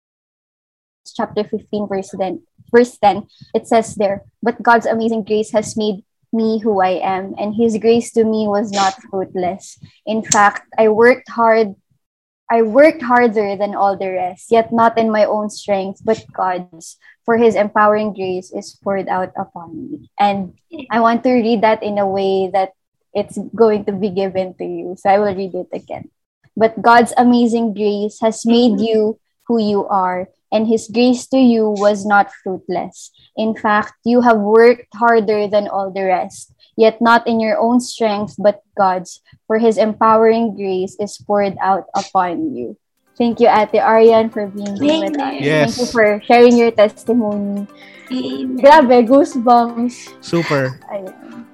chapter 15 verse 10. Verse 10. It says there, but God's amazing grace has made me who I am, and his grace to me was not fruitless. In fact, I worked hard I worked harder than all the rest, yet not in my own strength, but God's, for his empowering grace is poured out upon me. And I want to read that in a way that it's going to be given to you. So I will read it again. But God's amazing grace has made you who you are, and his grace to you was not fruitless. In fact, you have worked harder than all the rest yet not in your own strength, but God's, for his empowering grace is poured out upon you. Thank you, Ate Arian, for being here with us. Yes. Thank you for sharing your testimony. Amen. Grabe, goosebumps. Super. Ayan.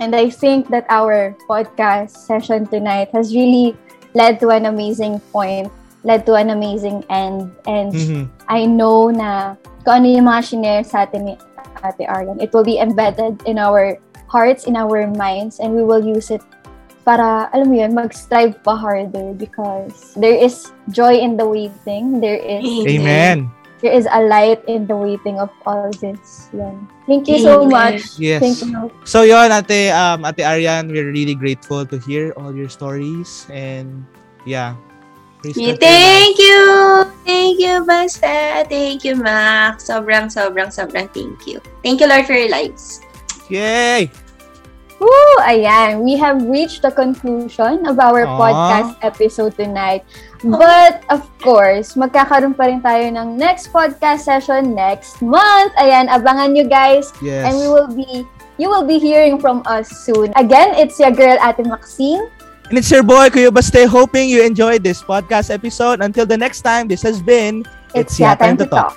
And I think that our podcast session tonight has really led to an amazing point, led to an amazing end. And Mhm. I know na kung ano yung mga shinare sa atin ni Ate Arlan, it will be embedded in our hearts, in our minds, and we will use it para, alam mo yun, mag-strive pa harder because there is joy in the waiting. There is Amen. there is a light in the waiting of all this. Yan. Thank you so Amen. much. Yes. Thank you. So yon Ate um Ate Arian, we're really grateful to hear all your stories and yeah. Praise Yeah, thank you! Thank you, Basta. Thank you, Max. Sobrang, sobrang, sobrang thank you. Thank you, Lord, for your lives. life. Yay! Woo! Ayan, we have reached the conclusion of our Aw. podcast episode tonight. But, of course, magkakaroon pa rin tayo ng next podcast session next month. Ayan, abangan nyo guys. Yes. And we will be, you will be hearing from us soon. Again, it's your girl, Ate Maxine. And it's your boy Kuya Baste hoping you enjoyed this podcast episode. Until the next time, this has been It's, your time to talk.